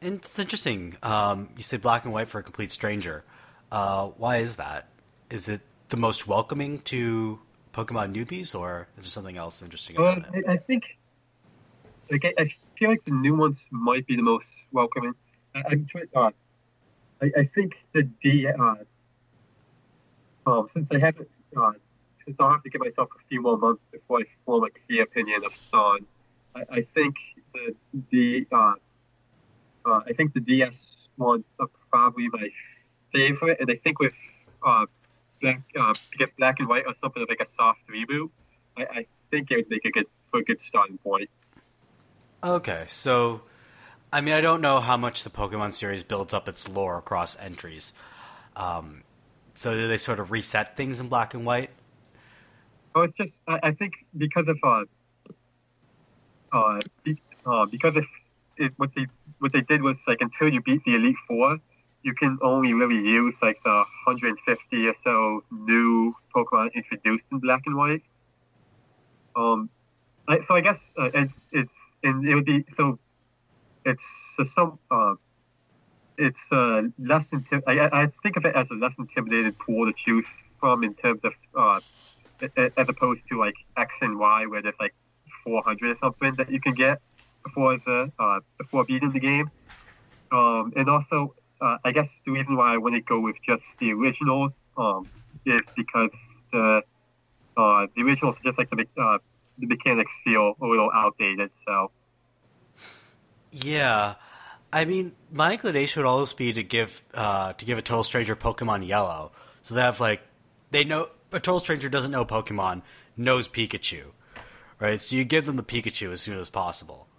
And it's interesting. Um, you say black and white for a complete stranger. Uh, why is that? Is it the most welcoming to Pokemon newbies, or is there something else interesting about it? I, I think, like, I feel like the new ones might be the most welcoming. I, I'm trying. Uh, I, I think the D. Uh, um, since I haven't, uh, since I'll have to give myself a few more months before I form a clear opinion of Sun. I, I think the the uh, uh, I think the DS ones are probably my favorite, and I think with uh, black uh, black and white or something like a soft reboot. I, I think it would make a good for a good starting point. Okay, so I mean, I don't know how much the Pokemon series builds up its lore across entries. Um, so do they sort of reset things in black and white? Oh, it's just I, I think because of uh, uh, be, uh because if it, what they what they did was like until you beat the Elite Four, you can only really use like the 150 or so new Pokemon introduced in Black and White. Um, I, so I guess uh, it's it's and it would be so it's so some uh, it's uh, less intim- I, I think of it as a less intimidated pool to choose from in terms of uh, a- a- as opposed to like X and Y where there's like 400 or something that you can get before the uh, before beating the game. Um, and also, uh, I guess the reason why I want to go with just the originals um, is because the uh, the originals are just like the uh, the mechanics feel a little outdated. So Yeah, I mean, my inclination would always be to give uh, to give a total stranger Pokemon Yellow, so they have like they know a total stranger doesn't know Pokemon, knows Pikachu, right? So you give them the Pikachu as soon as possible.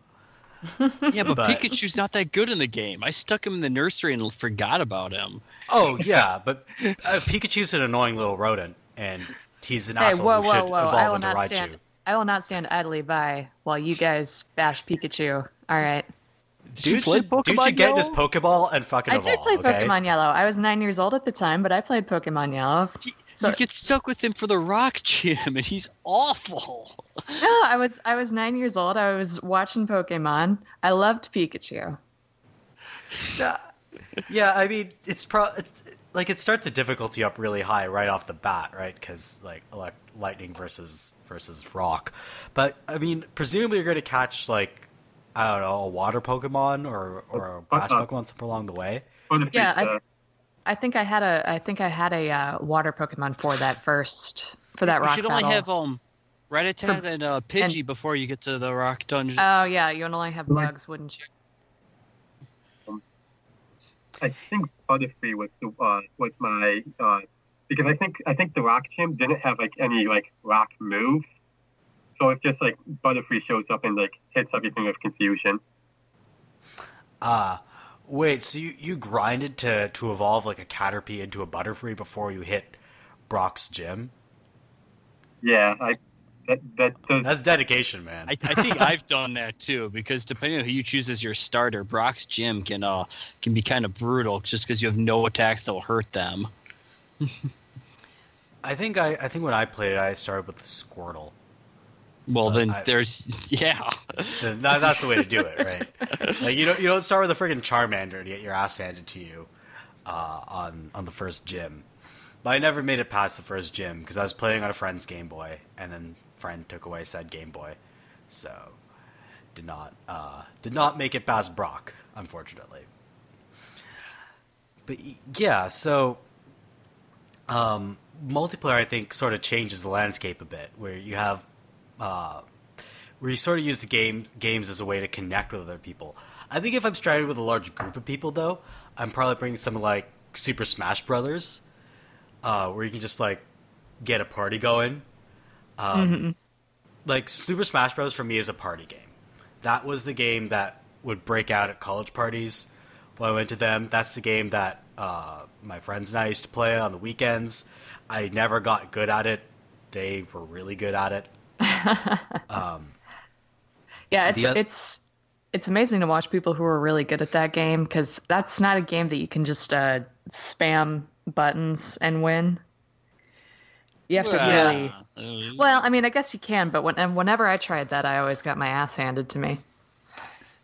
Yeah, but, But- Pikachu's not that good in the game. I stuck him in the nursery and forgot about him. Oh yeah, but uh, Pikachu's an annoying little rodent, and he's an Hey, asshole whoa, who whoa, should whoa! Evolve will into Raichu. stand. I will not stand idly by while you guys bash Pikachu. All right. Did you play should, dude Pokemon should get in his Pokeball and fucking I evolve. did play okay? Pokemon Yellow. I was nine years old at the time, but I played Pokemon Yellow. So you get stuck with him for the rock gym, and he's awful. no, I was I was nine years old. I was watching Pokemon. I loved Pikachu. Yeah, yeah. I mean, it's pro. It's, like it starts a difficulty up really high right off the bat, right? Because like elect- lightning versus versus rock. But I mean, presumably you're going to catch like I don't know a water Pokemon or or a grass Uh-uh. Pokemon somewhere along the way. Yeah, I- uh, I think I had a I think I had a uh, water Pokemon for that first for that we rock You should only have um, Rattata and uh, Pidgey before you get to the rock dungeon. Oh yeah, you'd only have Like- bugs, wouldn't you? I think Butterfree was the uh, was my uh, because I think I think the Rock Gym didn't have like any like rock move. so it's just like Butterfree shows up and like hits everything with confusion. Ah, wait. So you, you grinded to to evolve like a Caterpie into a Butterfree before you hit Brock's gym? Yeah, I that that does. That's dedication, man. I, I think I've done that too because depending on who you choose as your starter, Brock's gym can uh can be kind of brutal just because you have no attacks that will hurt them. I think I, I think when I played it, I started with the Squirtle. Well, Uh, then I- there's yeah. Then that, that's the way to do it, right? Like you don't you don't start with a freaking Charmander to get your ass handed to you uh, on on the first gym. But I never made it past the first gym because I was playing on a friend's Game Boy, and then friend took away said Game Boy, so did not uh, did not make it past Brock, unfortunately. But yeah, so um, multiplayer I think sort of changes the landscape a bit, where you have uh, where you sort of use the game games as a way to connect with other people. I think if I'm stranded with a large group of people, though, I'm probably bringing some like Super Smash Brothers, uh, where you can just like get a party going. Um, Like Super Smash Bros. for me is a party game. That was the game that would break out at college parties when I went to them. That's the game that uh, my friends and I used to play on the weekends. I never got good at it. They were really good at it. Yeah, it's The it's it's amazing to watch people who are really good at that game because that's not a game that you can just uh, spam buttons and win. You have to really. Uh, Well, I mean, I guess you can, but when, and whenever I tried that, I always got my ass handed to me.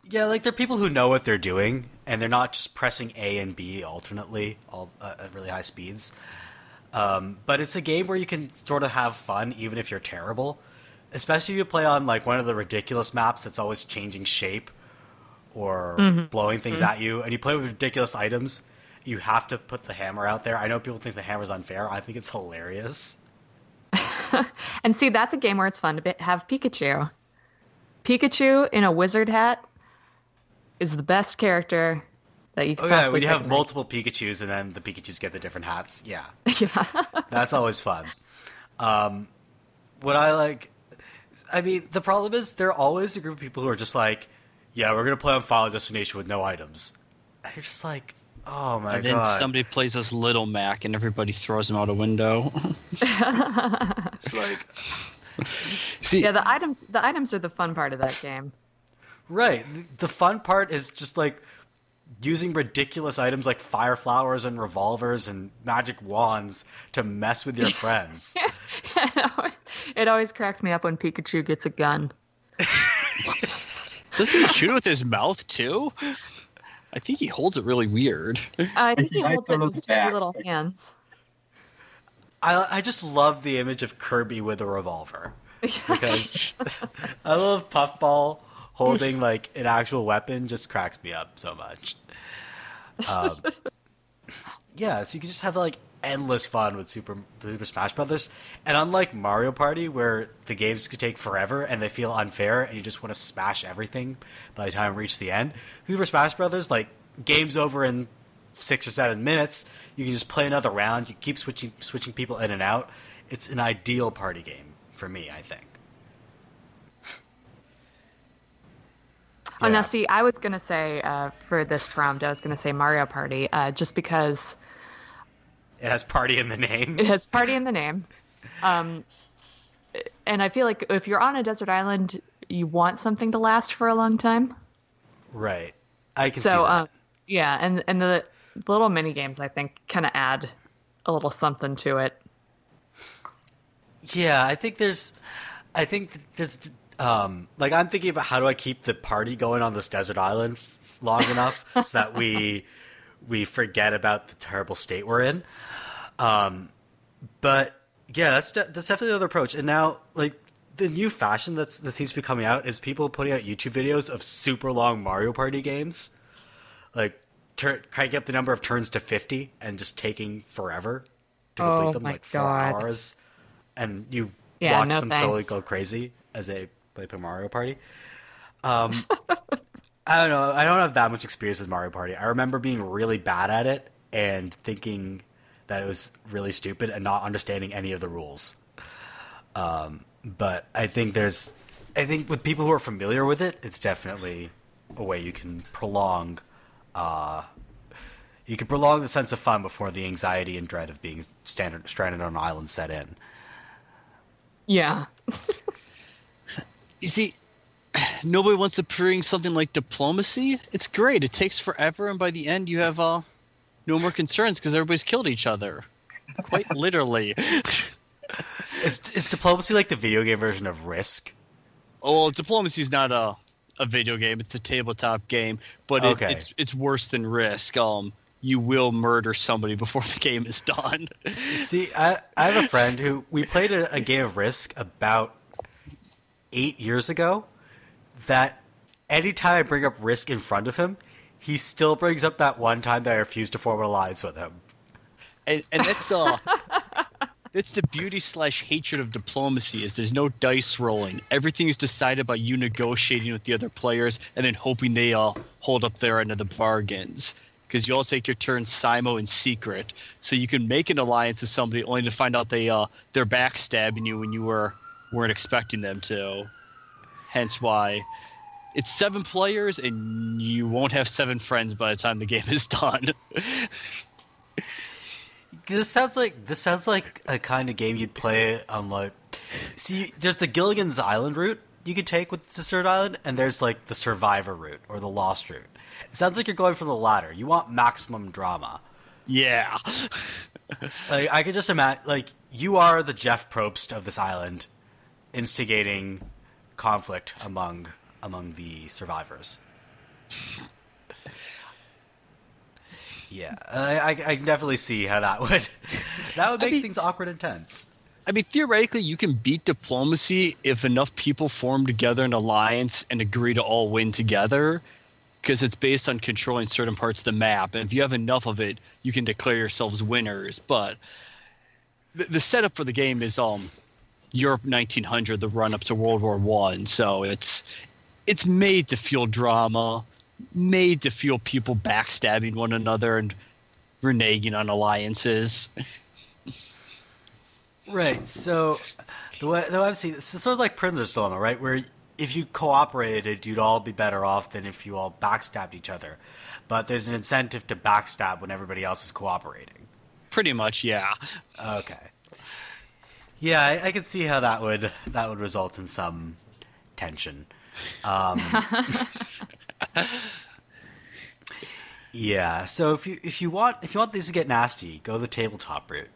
Yeah, like they're people who know what they're doing, and they're not just pressing A and B alternately, all uh, at really high speeds. Um, but it's a game where you can sort of have fun, even if you're terrible. Especially if you play on like one of the ridiculous maps that's always changing shape or blowing things at you, and you play with ridiculous items. You have to put the hammer out there. I know people think the hammer's unfair. I think it's hilarious. And see, that's a game where it's fun to have Pikachu. Pikachu in a wizard hat is the best character that you can Oh yeah, when you have pick. multiple Pikachu's and then the Pikachu's get the different hats. Yeah. yeah. That's always fun. Um, what I like, I mean, the problem is there are always a group of people who are just like, yeah, we're gonna play on Final Destination with no items, and you're just like, oh my and then god, somebody plays as Little Mac, and everybody throws him out a window. it's like, See, yeah, the items the items are the fun part of that game. right? the- The fun part is just like using ridiculous items like fire flowers and revolvers and magic wands to mess with your friends. it, always, cracks me up when Pikachu gets a gun. doesn't he shoot it with his mouth too? I think he holds it really weird. I think he He holds it with his his tiny little hands. I I just love the image of Kirby with a revolver because I love Puffball holding like an actual weapon just cracks me up so much. Um, yeah, so you can just have like endless fun with Super Super Smash Brothers, and unlike Mario Party where the games could take forever and they feel unfair and you just want to smash everything by the time you reach the end, Super Smash Brothers like games over in six or seven minutes. You can just play another round. You keep switching switching people in and out. It's an ideal party game for me, I think. Oh, now see, I was gonna say uh, for this prompt, I was gonna say Mario Party, uh, just because It has party in the name. it has party in the name. Um, and I feel like if you're on a desert island, you want something to last for a long time. Right. I can see So, that. um, yeah, and and the little mini games I think kind of add a little something to it. Yeah, I think there's, I think th- there's, um, like I'm thinking about how do I keep the party going on this desert island long enough so that we we forget about the terrible state we're in. Um, but yeah, that's de- that's definitely another approach. And now, like the new fashion that's that seems to be coming out is people putting out YouTube videos of super long Mario Party games, like tur- cranking up the number of turns to fifty and just taking forever to complete Oh them, like four hours. And you Yeah, watch no them slowly go crazy as they play Super Mario Party. Um, I don't know. I don't have that much experience with Mario Party. I remember being really bad at it and thinking that it was really stupid and not understanding any of the rules. Um, but I think there's, I think with people who are familiar with it, it's definitely a way you can prolong, uh, you can prolong the sense of fun before the anxiety and dread of being standard, stranded on an island set in. Yeah. You see, nobody wants to bring something like diplomacy. It's great. It takes forever, and by the end, you have uh, no more concerns because everybody's killed each other. Quite literally. Is, is diplomacy like the video game version of Risk? Oh, well, diplomacy is not a a video game; it's a tabletop game, but it, Okay. it's it's worse than Risk. Um, you will murder somebody before the game is done. See, I, I have a friend who we played a, a game of Risk about eight years ago. That anytime I bring up Risk in front of him, he still brings up that one time that I refused to form an alliance with him. and, and that's uh that's the beauty slash hatred of diplomacy is there's no dice rolling everything is decided by you negotiating with the other players and then hoping they all hold up their end of the bargains because you all take your turn simo in secret so you can make an alliance with somebody only to find out they uh they're backstabbing you when you were weren't expecting them to hence why it's seven players and you won't have seven friends by the time the game is done This sounds like this sounds like a kind of game you'd play on like. See, there's the Gilligan's Island route you could take with Desert Island, and there's like the Survivor route or the Lost route. It sounds like you're going for the latter. You want maximum drama. yeah Like, I could just imagine, like, you are the Jeff Probst of this island, instigating conflict among among the survivors. Yeah, I, I, I can definitely see how that would that would I make mean- things awkward and tense. I mean, theoretically, you can beat diplomacy if enough people form together an alliance and agree to all win together, because it's based on controlling certain parts of the map. And if you have enough of it, you can declare yourselves winners. But the, the setup for the game is um, Europe 1900, the run up to World War One. So it's it's made to feel drama, made to feel people backstabbing one another and reneging on alliances. Right. So the way the way I've seen this, it's sort of like Prisoner's Dilemma, right? Where if you cooperated, you'd all be better off than if you all backstabbed each other. But there's an incentive to backstab when everybody else is cooperating. Pretty much, yeah. Okay. Yeah, I, I can see how that would that would result in some tension. Um, yeah. So if you if you want if you want these to get nasty, go the tabletop route.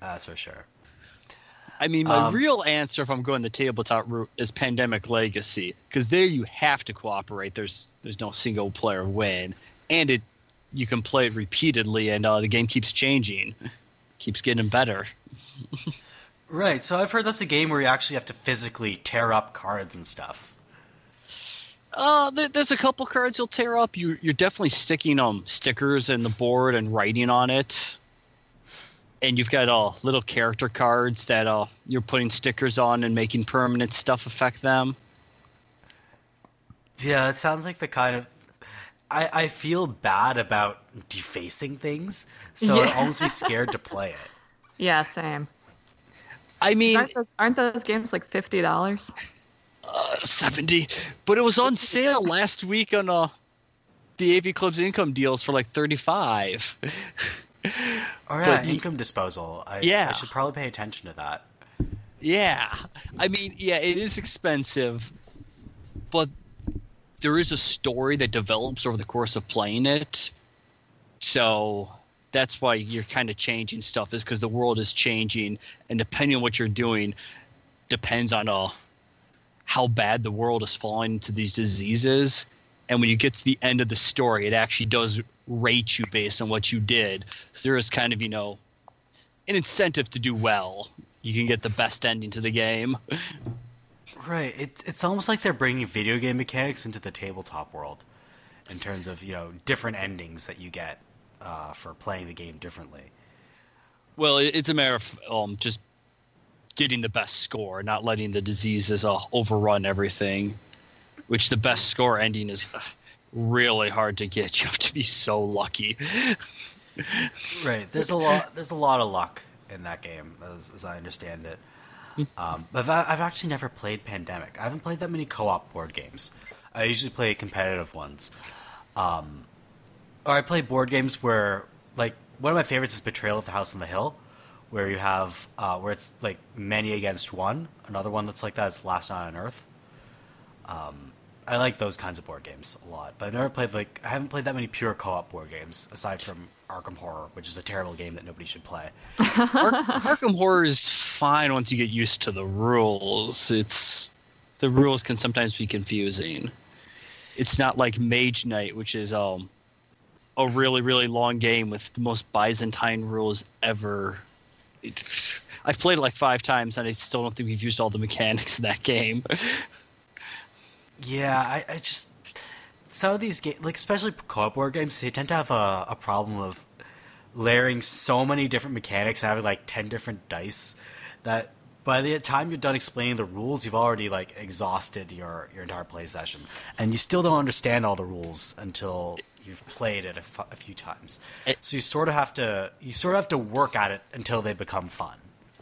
That's for sure. I mean, my Um, real answer, if I'm going the tabletop route, is Pandemic Legacy, because there you have to cooperate. There's there's no single player win, and it you can play it repeatedly, and uh, the game keeps changing, keeps getting better. Right. So I've heard that's a game where you actually have to physically tear up cards and stuff. Uh, there's a couple cards you'll tear up. You you're definitely sticking um stickers in the board and writing on it. And you've got uh, little character cards that uh, you're putting stickers on and making permanent stuff affect them. Yeah, it sounds like the kind of. I, I feel bad about defacing things, so I'd almost be scared to play it. Yeah, same. I mean, Aren't those, aren't those games like fifty dollars? uh, 70 but it was on sale last week on uh the AV Club's income deals for like 35 Or But yeah, you- income disposal. I, Yeah. I should probably pay attention to that. yeah i mean yeah it is expensive but there is a story that develops over the course of playing it. So that's why you're kind of changing stuff is because the world is changing and depending on what you're doing depends on uh how bad the world is falling into these diseases. And when you get to the end of the story it actually does rate you based on what you did. So there is kind of you know an incentive to do well. You can get the best ending to the game Right. It, it's almost like they're bringing video game mechanics into the tabletop world, in terms of you know different endings that you get uh, for playing the game differently. well it- it's a matter of um, just getting the best score, not letting the diseases uh, overrun everything. Which the best score ending is uh, really hard to get. You have to be so lucky. right. There's a lot. There's a lot of luck in that game, as, as I understand it. Um, but I've, actually never played Pandemic. I haven't played that many co-op board games. I usually play competitive ones. Um, or I play board games where, like, one of my favorites is Betrayal at the House on the Hill, where you have uh, where it's like many against one. Another one that's like that is Last Night on Earth. Um, I like those kinds of board games a lot, but I've never played like I haven't played that many pure co-op board games aside from Arkham Horror, which is a terrible game that nobody should play. Ar- Arkham Horror is fine once you get used to the rules. It's the rules can sometimes be confusing. It's not like Mage Knight, which is um a really really long game with the most Byzantine rules ever. It, I've played it like five times, and I still don't think we've used all the mechanics in that game. Yeah, I, I just some of these games, like especially co-op board games, they tend to have a, a problem of layering so many different mechanics, having like ten different dice, that by the time you're done explaining the rules, you've already like exhausted your your entire play session, and you still don't understand all the rules until you've played it a, f- a few times. It- so you sort of have to you sort of have to work at it until they become fun.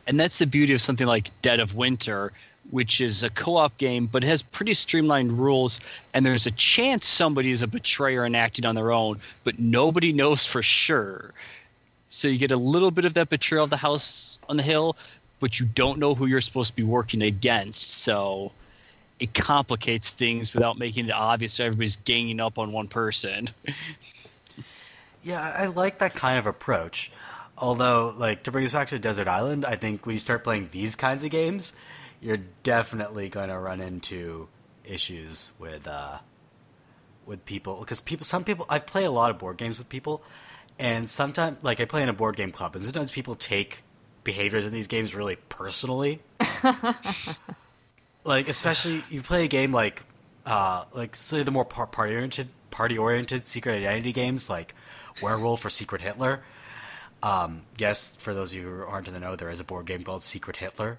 and that's the beauty of something like Dead of Winter, which is a co-op game, but has pretty streamlined rules. And there's a chance somebody is a betrayer and acting on their own, but nobody knows for sure. So you get a little bit of that betrayal of the house on the hill, but you don't know who you're supposed to be working against. So it complicates things without making it obvious that everybody's ganging up on one person. Yeah, I I like that kind of approach. Although, like to bring us back to Desert Island, I think when you start playing these kinds of games, you're definitely going to run into issues with uh, with people because people, some people, I play a lot of board games with people, and sometimes, like I play in a board game club, and sometimes people take behaviors in these games really personally. like especially you play a game like uh, like say the more party oriented party oriented secret identity games like Werewolf or Secret Hitler. Um, yes, for those of you who aren't in the know, there is a board game called Secret Hitler.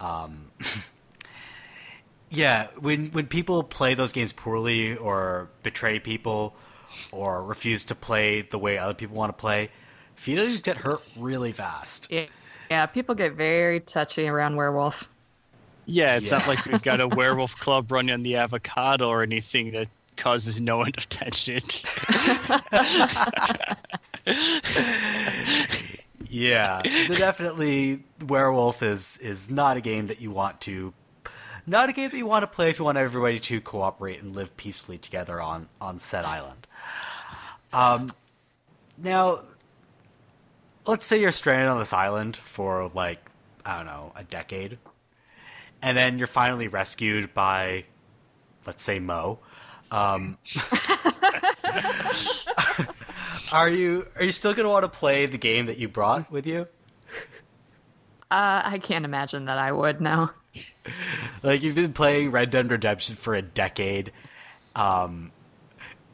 Um, yeah, when when people play those games poorly or betray people or refuse to play the way other people want to play, feelings get hurt really fast. Yeah, yeah. People get very touchy around werewolf. Yeah, it's Yeah. not like we've got a werewolf club running on the avocado or anything that causes no end of tension. Yeah, the- definitely Werewolf is is not a game that you want to not a game that you want to play if you want everybody to cooperate and live peacefully together on on said island. Um now let's say you're stranded on this island for like I don't know, a decade. And then you're finally rescued by let's say Mo. Um Are you are you still gonna want to play the game that you brought with you? Uh, I can't imagine that I would now. Like you've been playing Red Dead Redemption for a decade. Um,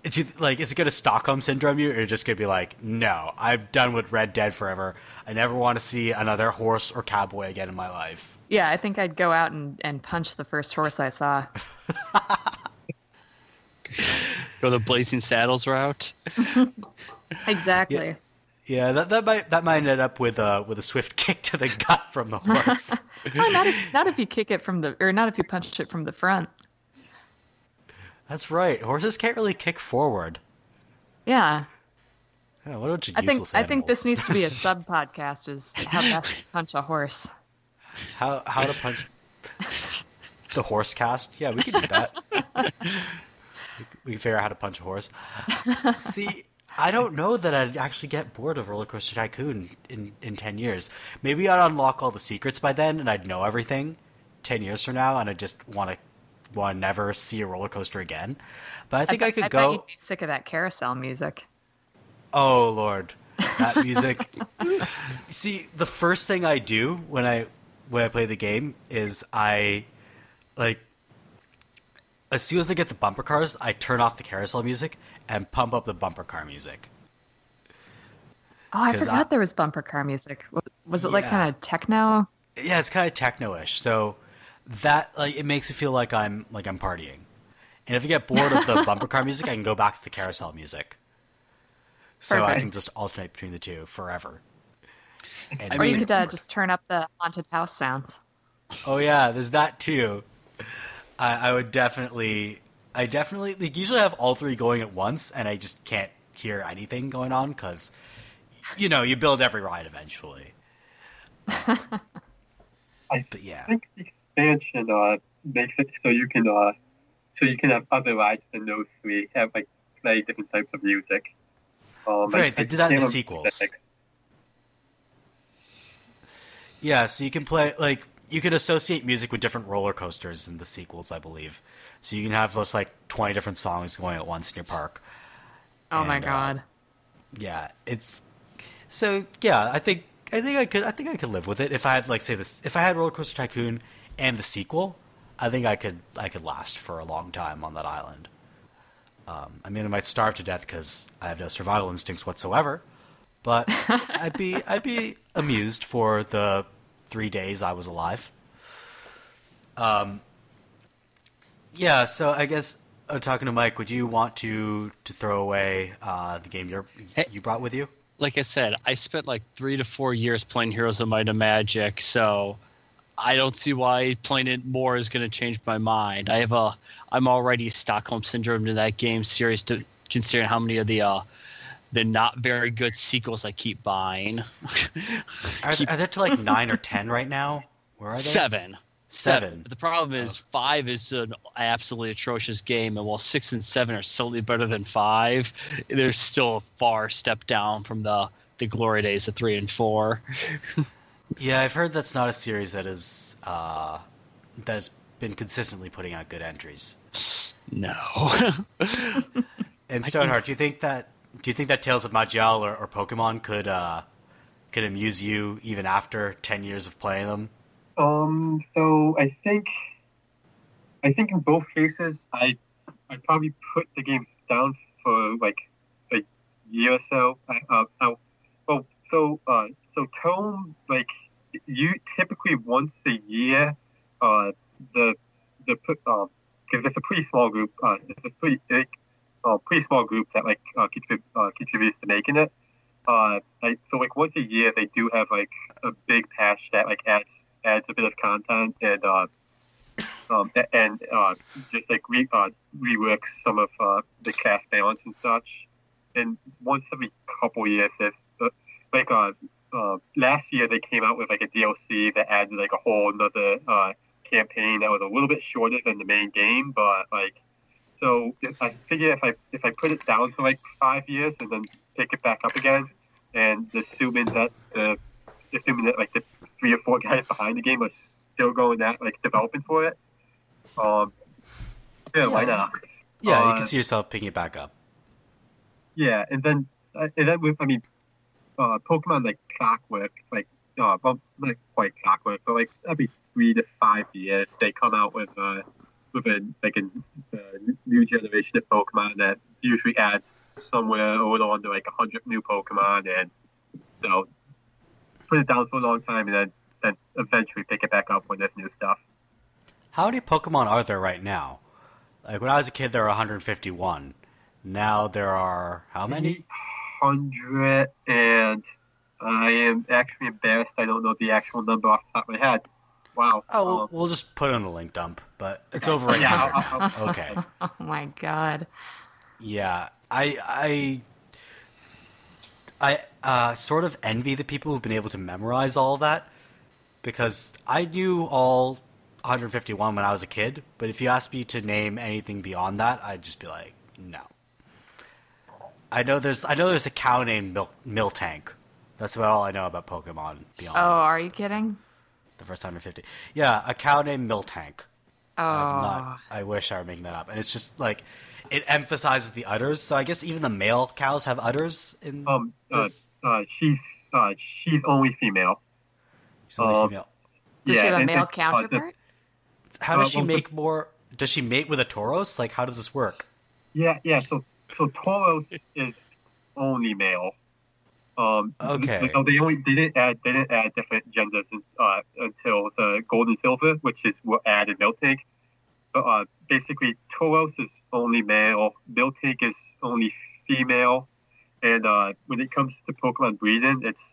it's you- like is it gonna Stockholm syndrome you, or just gonna be like, no, I've done with Red Dead forever. I never want to see another horse or cowboy again in my life. Yeah, I think I'd go out and, and punch the first horse I saw. Go the Blazing Saddles route. Exactly. Yeah, that that might that might end up with a with a swift kick to the gut from the horse. Oh, not if not if you kick it from the or not if you punch it from the front. That's right. Horses can't really kick forward. Yeah. Yeah, what about you I think useless I think this needs to be a sub podcast is how best to punch a horse. How how to punch the horse cast? Yeah, we could do that. we, we can figure out how to punch a horse. See, I don't know that I'd actually get bored of Roller Coaster Tycoon in in ten years. Maybe I'd unlock all the secrets by then, and I'd know everything. Ten years from now, and I just want to want to never see a roller coaster again. But I think I, bet- could I go. bet you'd be sick of that carousel music. Oh Lord, that music. See, the first thing I do when I when I play the game is I like as soon as I get the bumper cars, I turn off the carousel music and pump up the bumper car music. Oh, I forgot I- there was bumper car music. Was it like kind of techno? yeah, it's kind of techno-ish. So that like it makes me feel like I'm like I'm partying. And if I get bored of the bumper car music, I can go back to the carousel music. So I can just alternate between the two forever. And I or you could uh, just turn up the haunted house sounds. Oh yeah, there's that too. I, I would definitely, I definitely like usually have all three going at once, and I just can't hear anything going on because, you know, you build every ride eventually. I But yeah, I think the expansion uh, makes it so you can uh, so you can have other rides than those three have like play different types of music. Um, Right, like- they did that in the sequels. Pacific. yeah. So you can play like you can associate music with different roller coasters in the sequels, I believe. So you can have those like twenty different songs going at once in your park. Oh my And, uh, god. yeah, it's so yeah. I think I think I could I think I could live with it if I had like say this if I had Roller Coaster Tycoon and the sequel. I think I could I could last for a long time on that island. Um, I mean, I might starve to death because I have no survival instincts whatsoever, but I'd be I'd be amused for the three days I was alive. Um, yeah, so I guess uh, talking to Mike, would you want to to throw away uh, the game you Hey. you brought with you? like I said, I spent like three to four years playing Heroes of Might and Magic, so I don't see why playing it more is going to change my mind. I have a, I'm already Stockholm syndrome to that game series, to considering how many of the, uh, the not very good sequels I keep buying. Are, Keep- are there to like nine or ten right now? Where are they? Seven. Seven. But the problem is five is an absolutely atrocious game, and while six and seven are slightly better than five, there's still a far step down from the the glory days of three and four. Yeah, I've heard that's not a series that is uh, that's been consistently putting out good entries. No. And Stoneheart, do you think that do you think that Tales of Maj'Eyal or, or Pokemon could uh, could amuse you even after ten years of playing them? Um, so I think, I think in both cases, I, I probably put the game down for like a year or so. Uh, I, well, so, uh, so Tome, like, you typically once a year, uh, the, the, um, because it's a pretty small group, uh, it's a pretty big, uh, pretty small group that like uh, contrib- uh, contributes to making it. Uh, like, so like once a year they do have like a big patch that like adds adds a bit of content and uh, um, and uh, just like re uh, reworks some of uh, the cast balance and such. And once every couple years, if uh, like uh, uh, last year they came out with like a DLC that added like a whole another uh, campaign that was a little bit shorter than the main game, but like so if- I figure if I if I put it down for like five years and then pick it back up again, and assuming that the assuming that like the three or four guys behind the game are still going at like developing for it, um, yeah, why not? Yeah, you Uh, can see yourself picking it back up. Yeah, and then uh, and then with I mean, uh, Pokemon like Clockwork, like uh, well, not quite Clockwork, but like every three to five years they come out with uh with a like a, uh new generation of Pokemon that usually adds somewhere over little under like a hundred new Pokemon, and you know, put it down for a long time, and then then eventually pick it back up when there's new stuff. How many Pokemon are there right now? Like when I was a kid, there were 151. Now there are how many? Hundred and I am actually embarrassed. I don't know the actual number off the top of my head. Wow. Oh, we'll, Um, we'll just put it in the link dump. But it's over yeah, 800 I'll- now. I'll- Okay. Oh my god. Yeah, I I I uh, sort of envy the people who've been able to memorize all of that because I knew all 151 when I was a kid, but if you asked me to name anything beyond that, I'd just be like, no. I know there's I know there's a cow named Mil- Miltank. That's about all I know about Pokemon beyond Oh, are you kidding? The first 150. Yeah, a cow named Miltank. Oh, I'm not. I wish I were making that up. And it's just like it emphasizes the udders. So I guess even the male cows have udders in Um, uh, this. uh, she's uh, she's only female. She's only um, female. does yeah, she have a male and, uh, the- counterpart? How does uh, she well, make more? Does she mate with a Tauros? Like, how does this work? Yeah, yeah. So so Tauros is only male. Um, Okay. So they only they didn't add they didn't add different genders uh, until the gold and silver, which is what added Miltank. But uh, basically, Tauros is only male, Miltank is only female, and uh, when it comes to Pokemon breeding, it's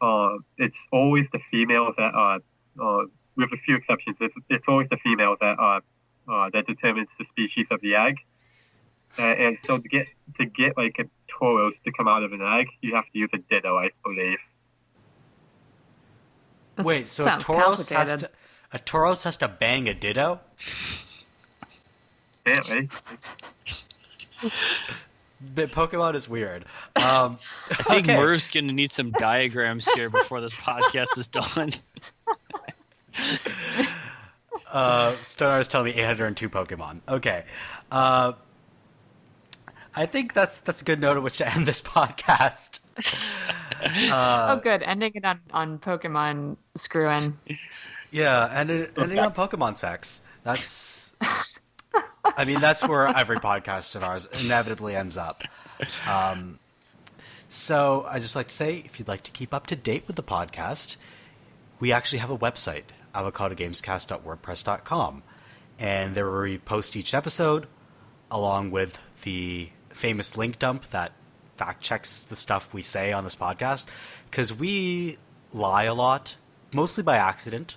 uh, it's always the female that uh, uh, with a few exceptions, it's, it's always the female that uh, uh, that determines the species of the egg. Uh, and so to get to get like a Tauros to come out of an egg, you have to use a Ditto, I believe. That Wait, so a sounds Tauros has to a Tauros has to bang a Ditto? Apparently, But Pokemon is weird. Um, I think okay. Merv's gonna need some diagrams here before this podcast is done. uh, Stoner is telling me 802 Pokemon. Okay. Uh, I think that's that's a good note at which to end this podcast. Uh, oh, good. Ending it on, on Pokemon screwing. Yeah, and it, ending on Pokemon sex. That's. I mean, that's where every podcast of ours inevitably ends up. Um, so I just like to say, if you'd like to keep up to date with the podcast, we actually have a website, avocadogamescast.wordpress.com, and there we post each episode, along with the famous link dump that fact checks the stuff we say on this podcast, because we lie a lot, mostly by accident.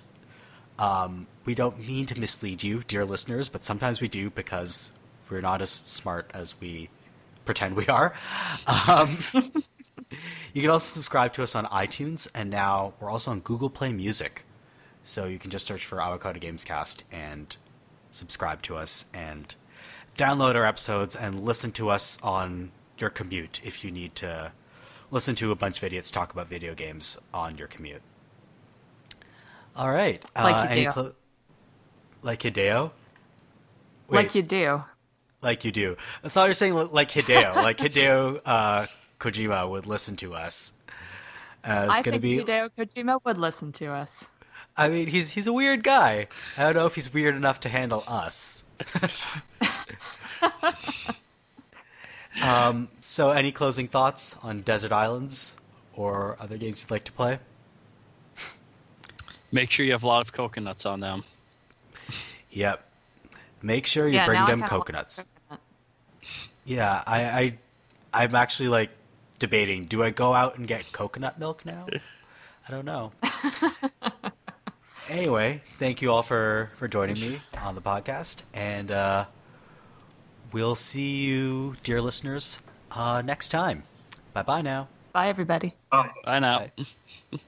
Um, we don't mean to mislead you, dear listeners, but sometimes we do because we're not as smart as we pretend we are. Um, you can also subscribe to us on iTunes, and now we're also on Google Play Music. So you can just search for Avocado Games Cast and subscribe to us and download our episodes and listen to us on your commute if you need to listen to a bunch of idiots talk about video games on your commute. All right. Like uh, any Hideo. clo- like Hideo? Wait, Like you do. like you do. I thought you were saying like Hideo. like Hideo uh, Kojima would listen to us. Uh, it's I gonna think be. Hideo Kojima would listen to us. I mean, he's he's a weird guy. I don't know if he's weird enough to handle us. um, so, any closing thoughts on Desert Islands or other games you'd like to play? Make sure you have a lot of coconuts on them. Yep. Make sure you yeah, bring them kinda want coconuts. coconut. Yeah, I, I, I'm actually like debating. Do I go out and get coconut milk now? I don't know. anyway, thank you all for for joining me on the podcast, and uh, we'll see you, dear listeners, uh, next time. Bye bye now. Bye, everybody. uh, Bye now. Bye.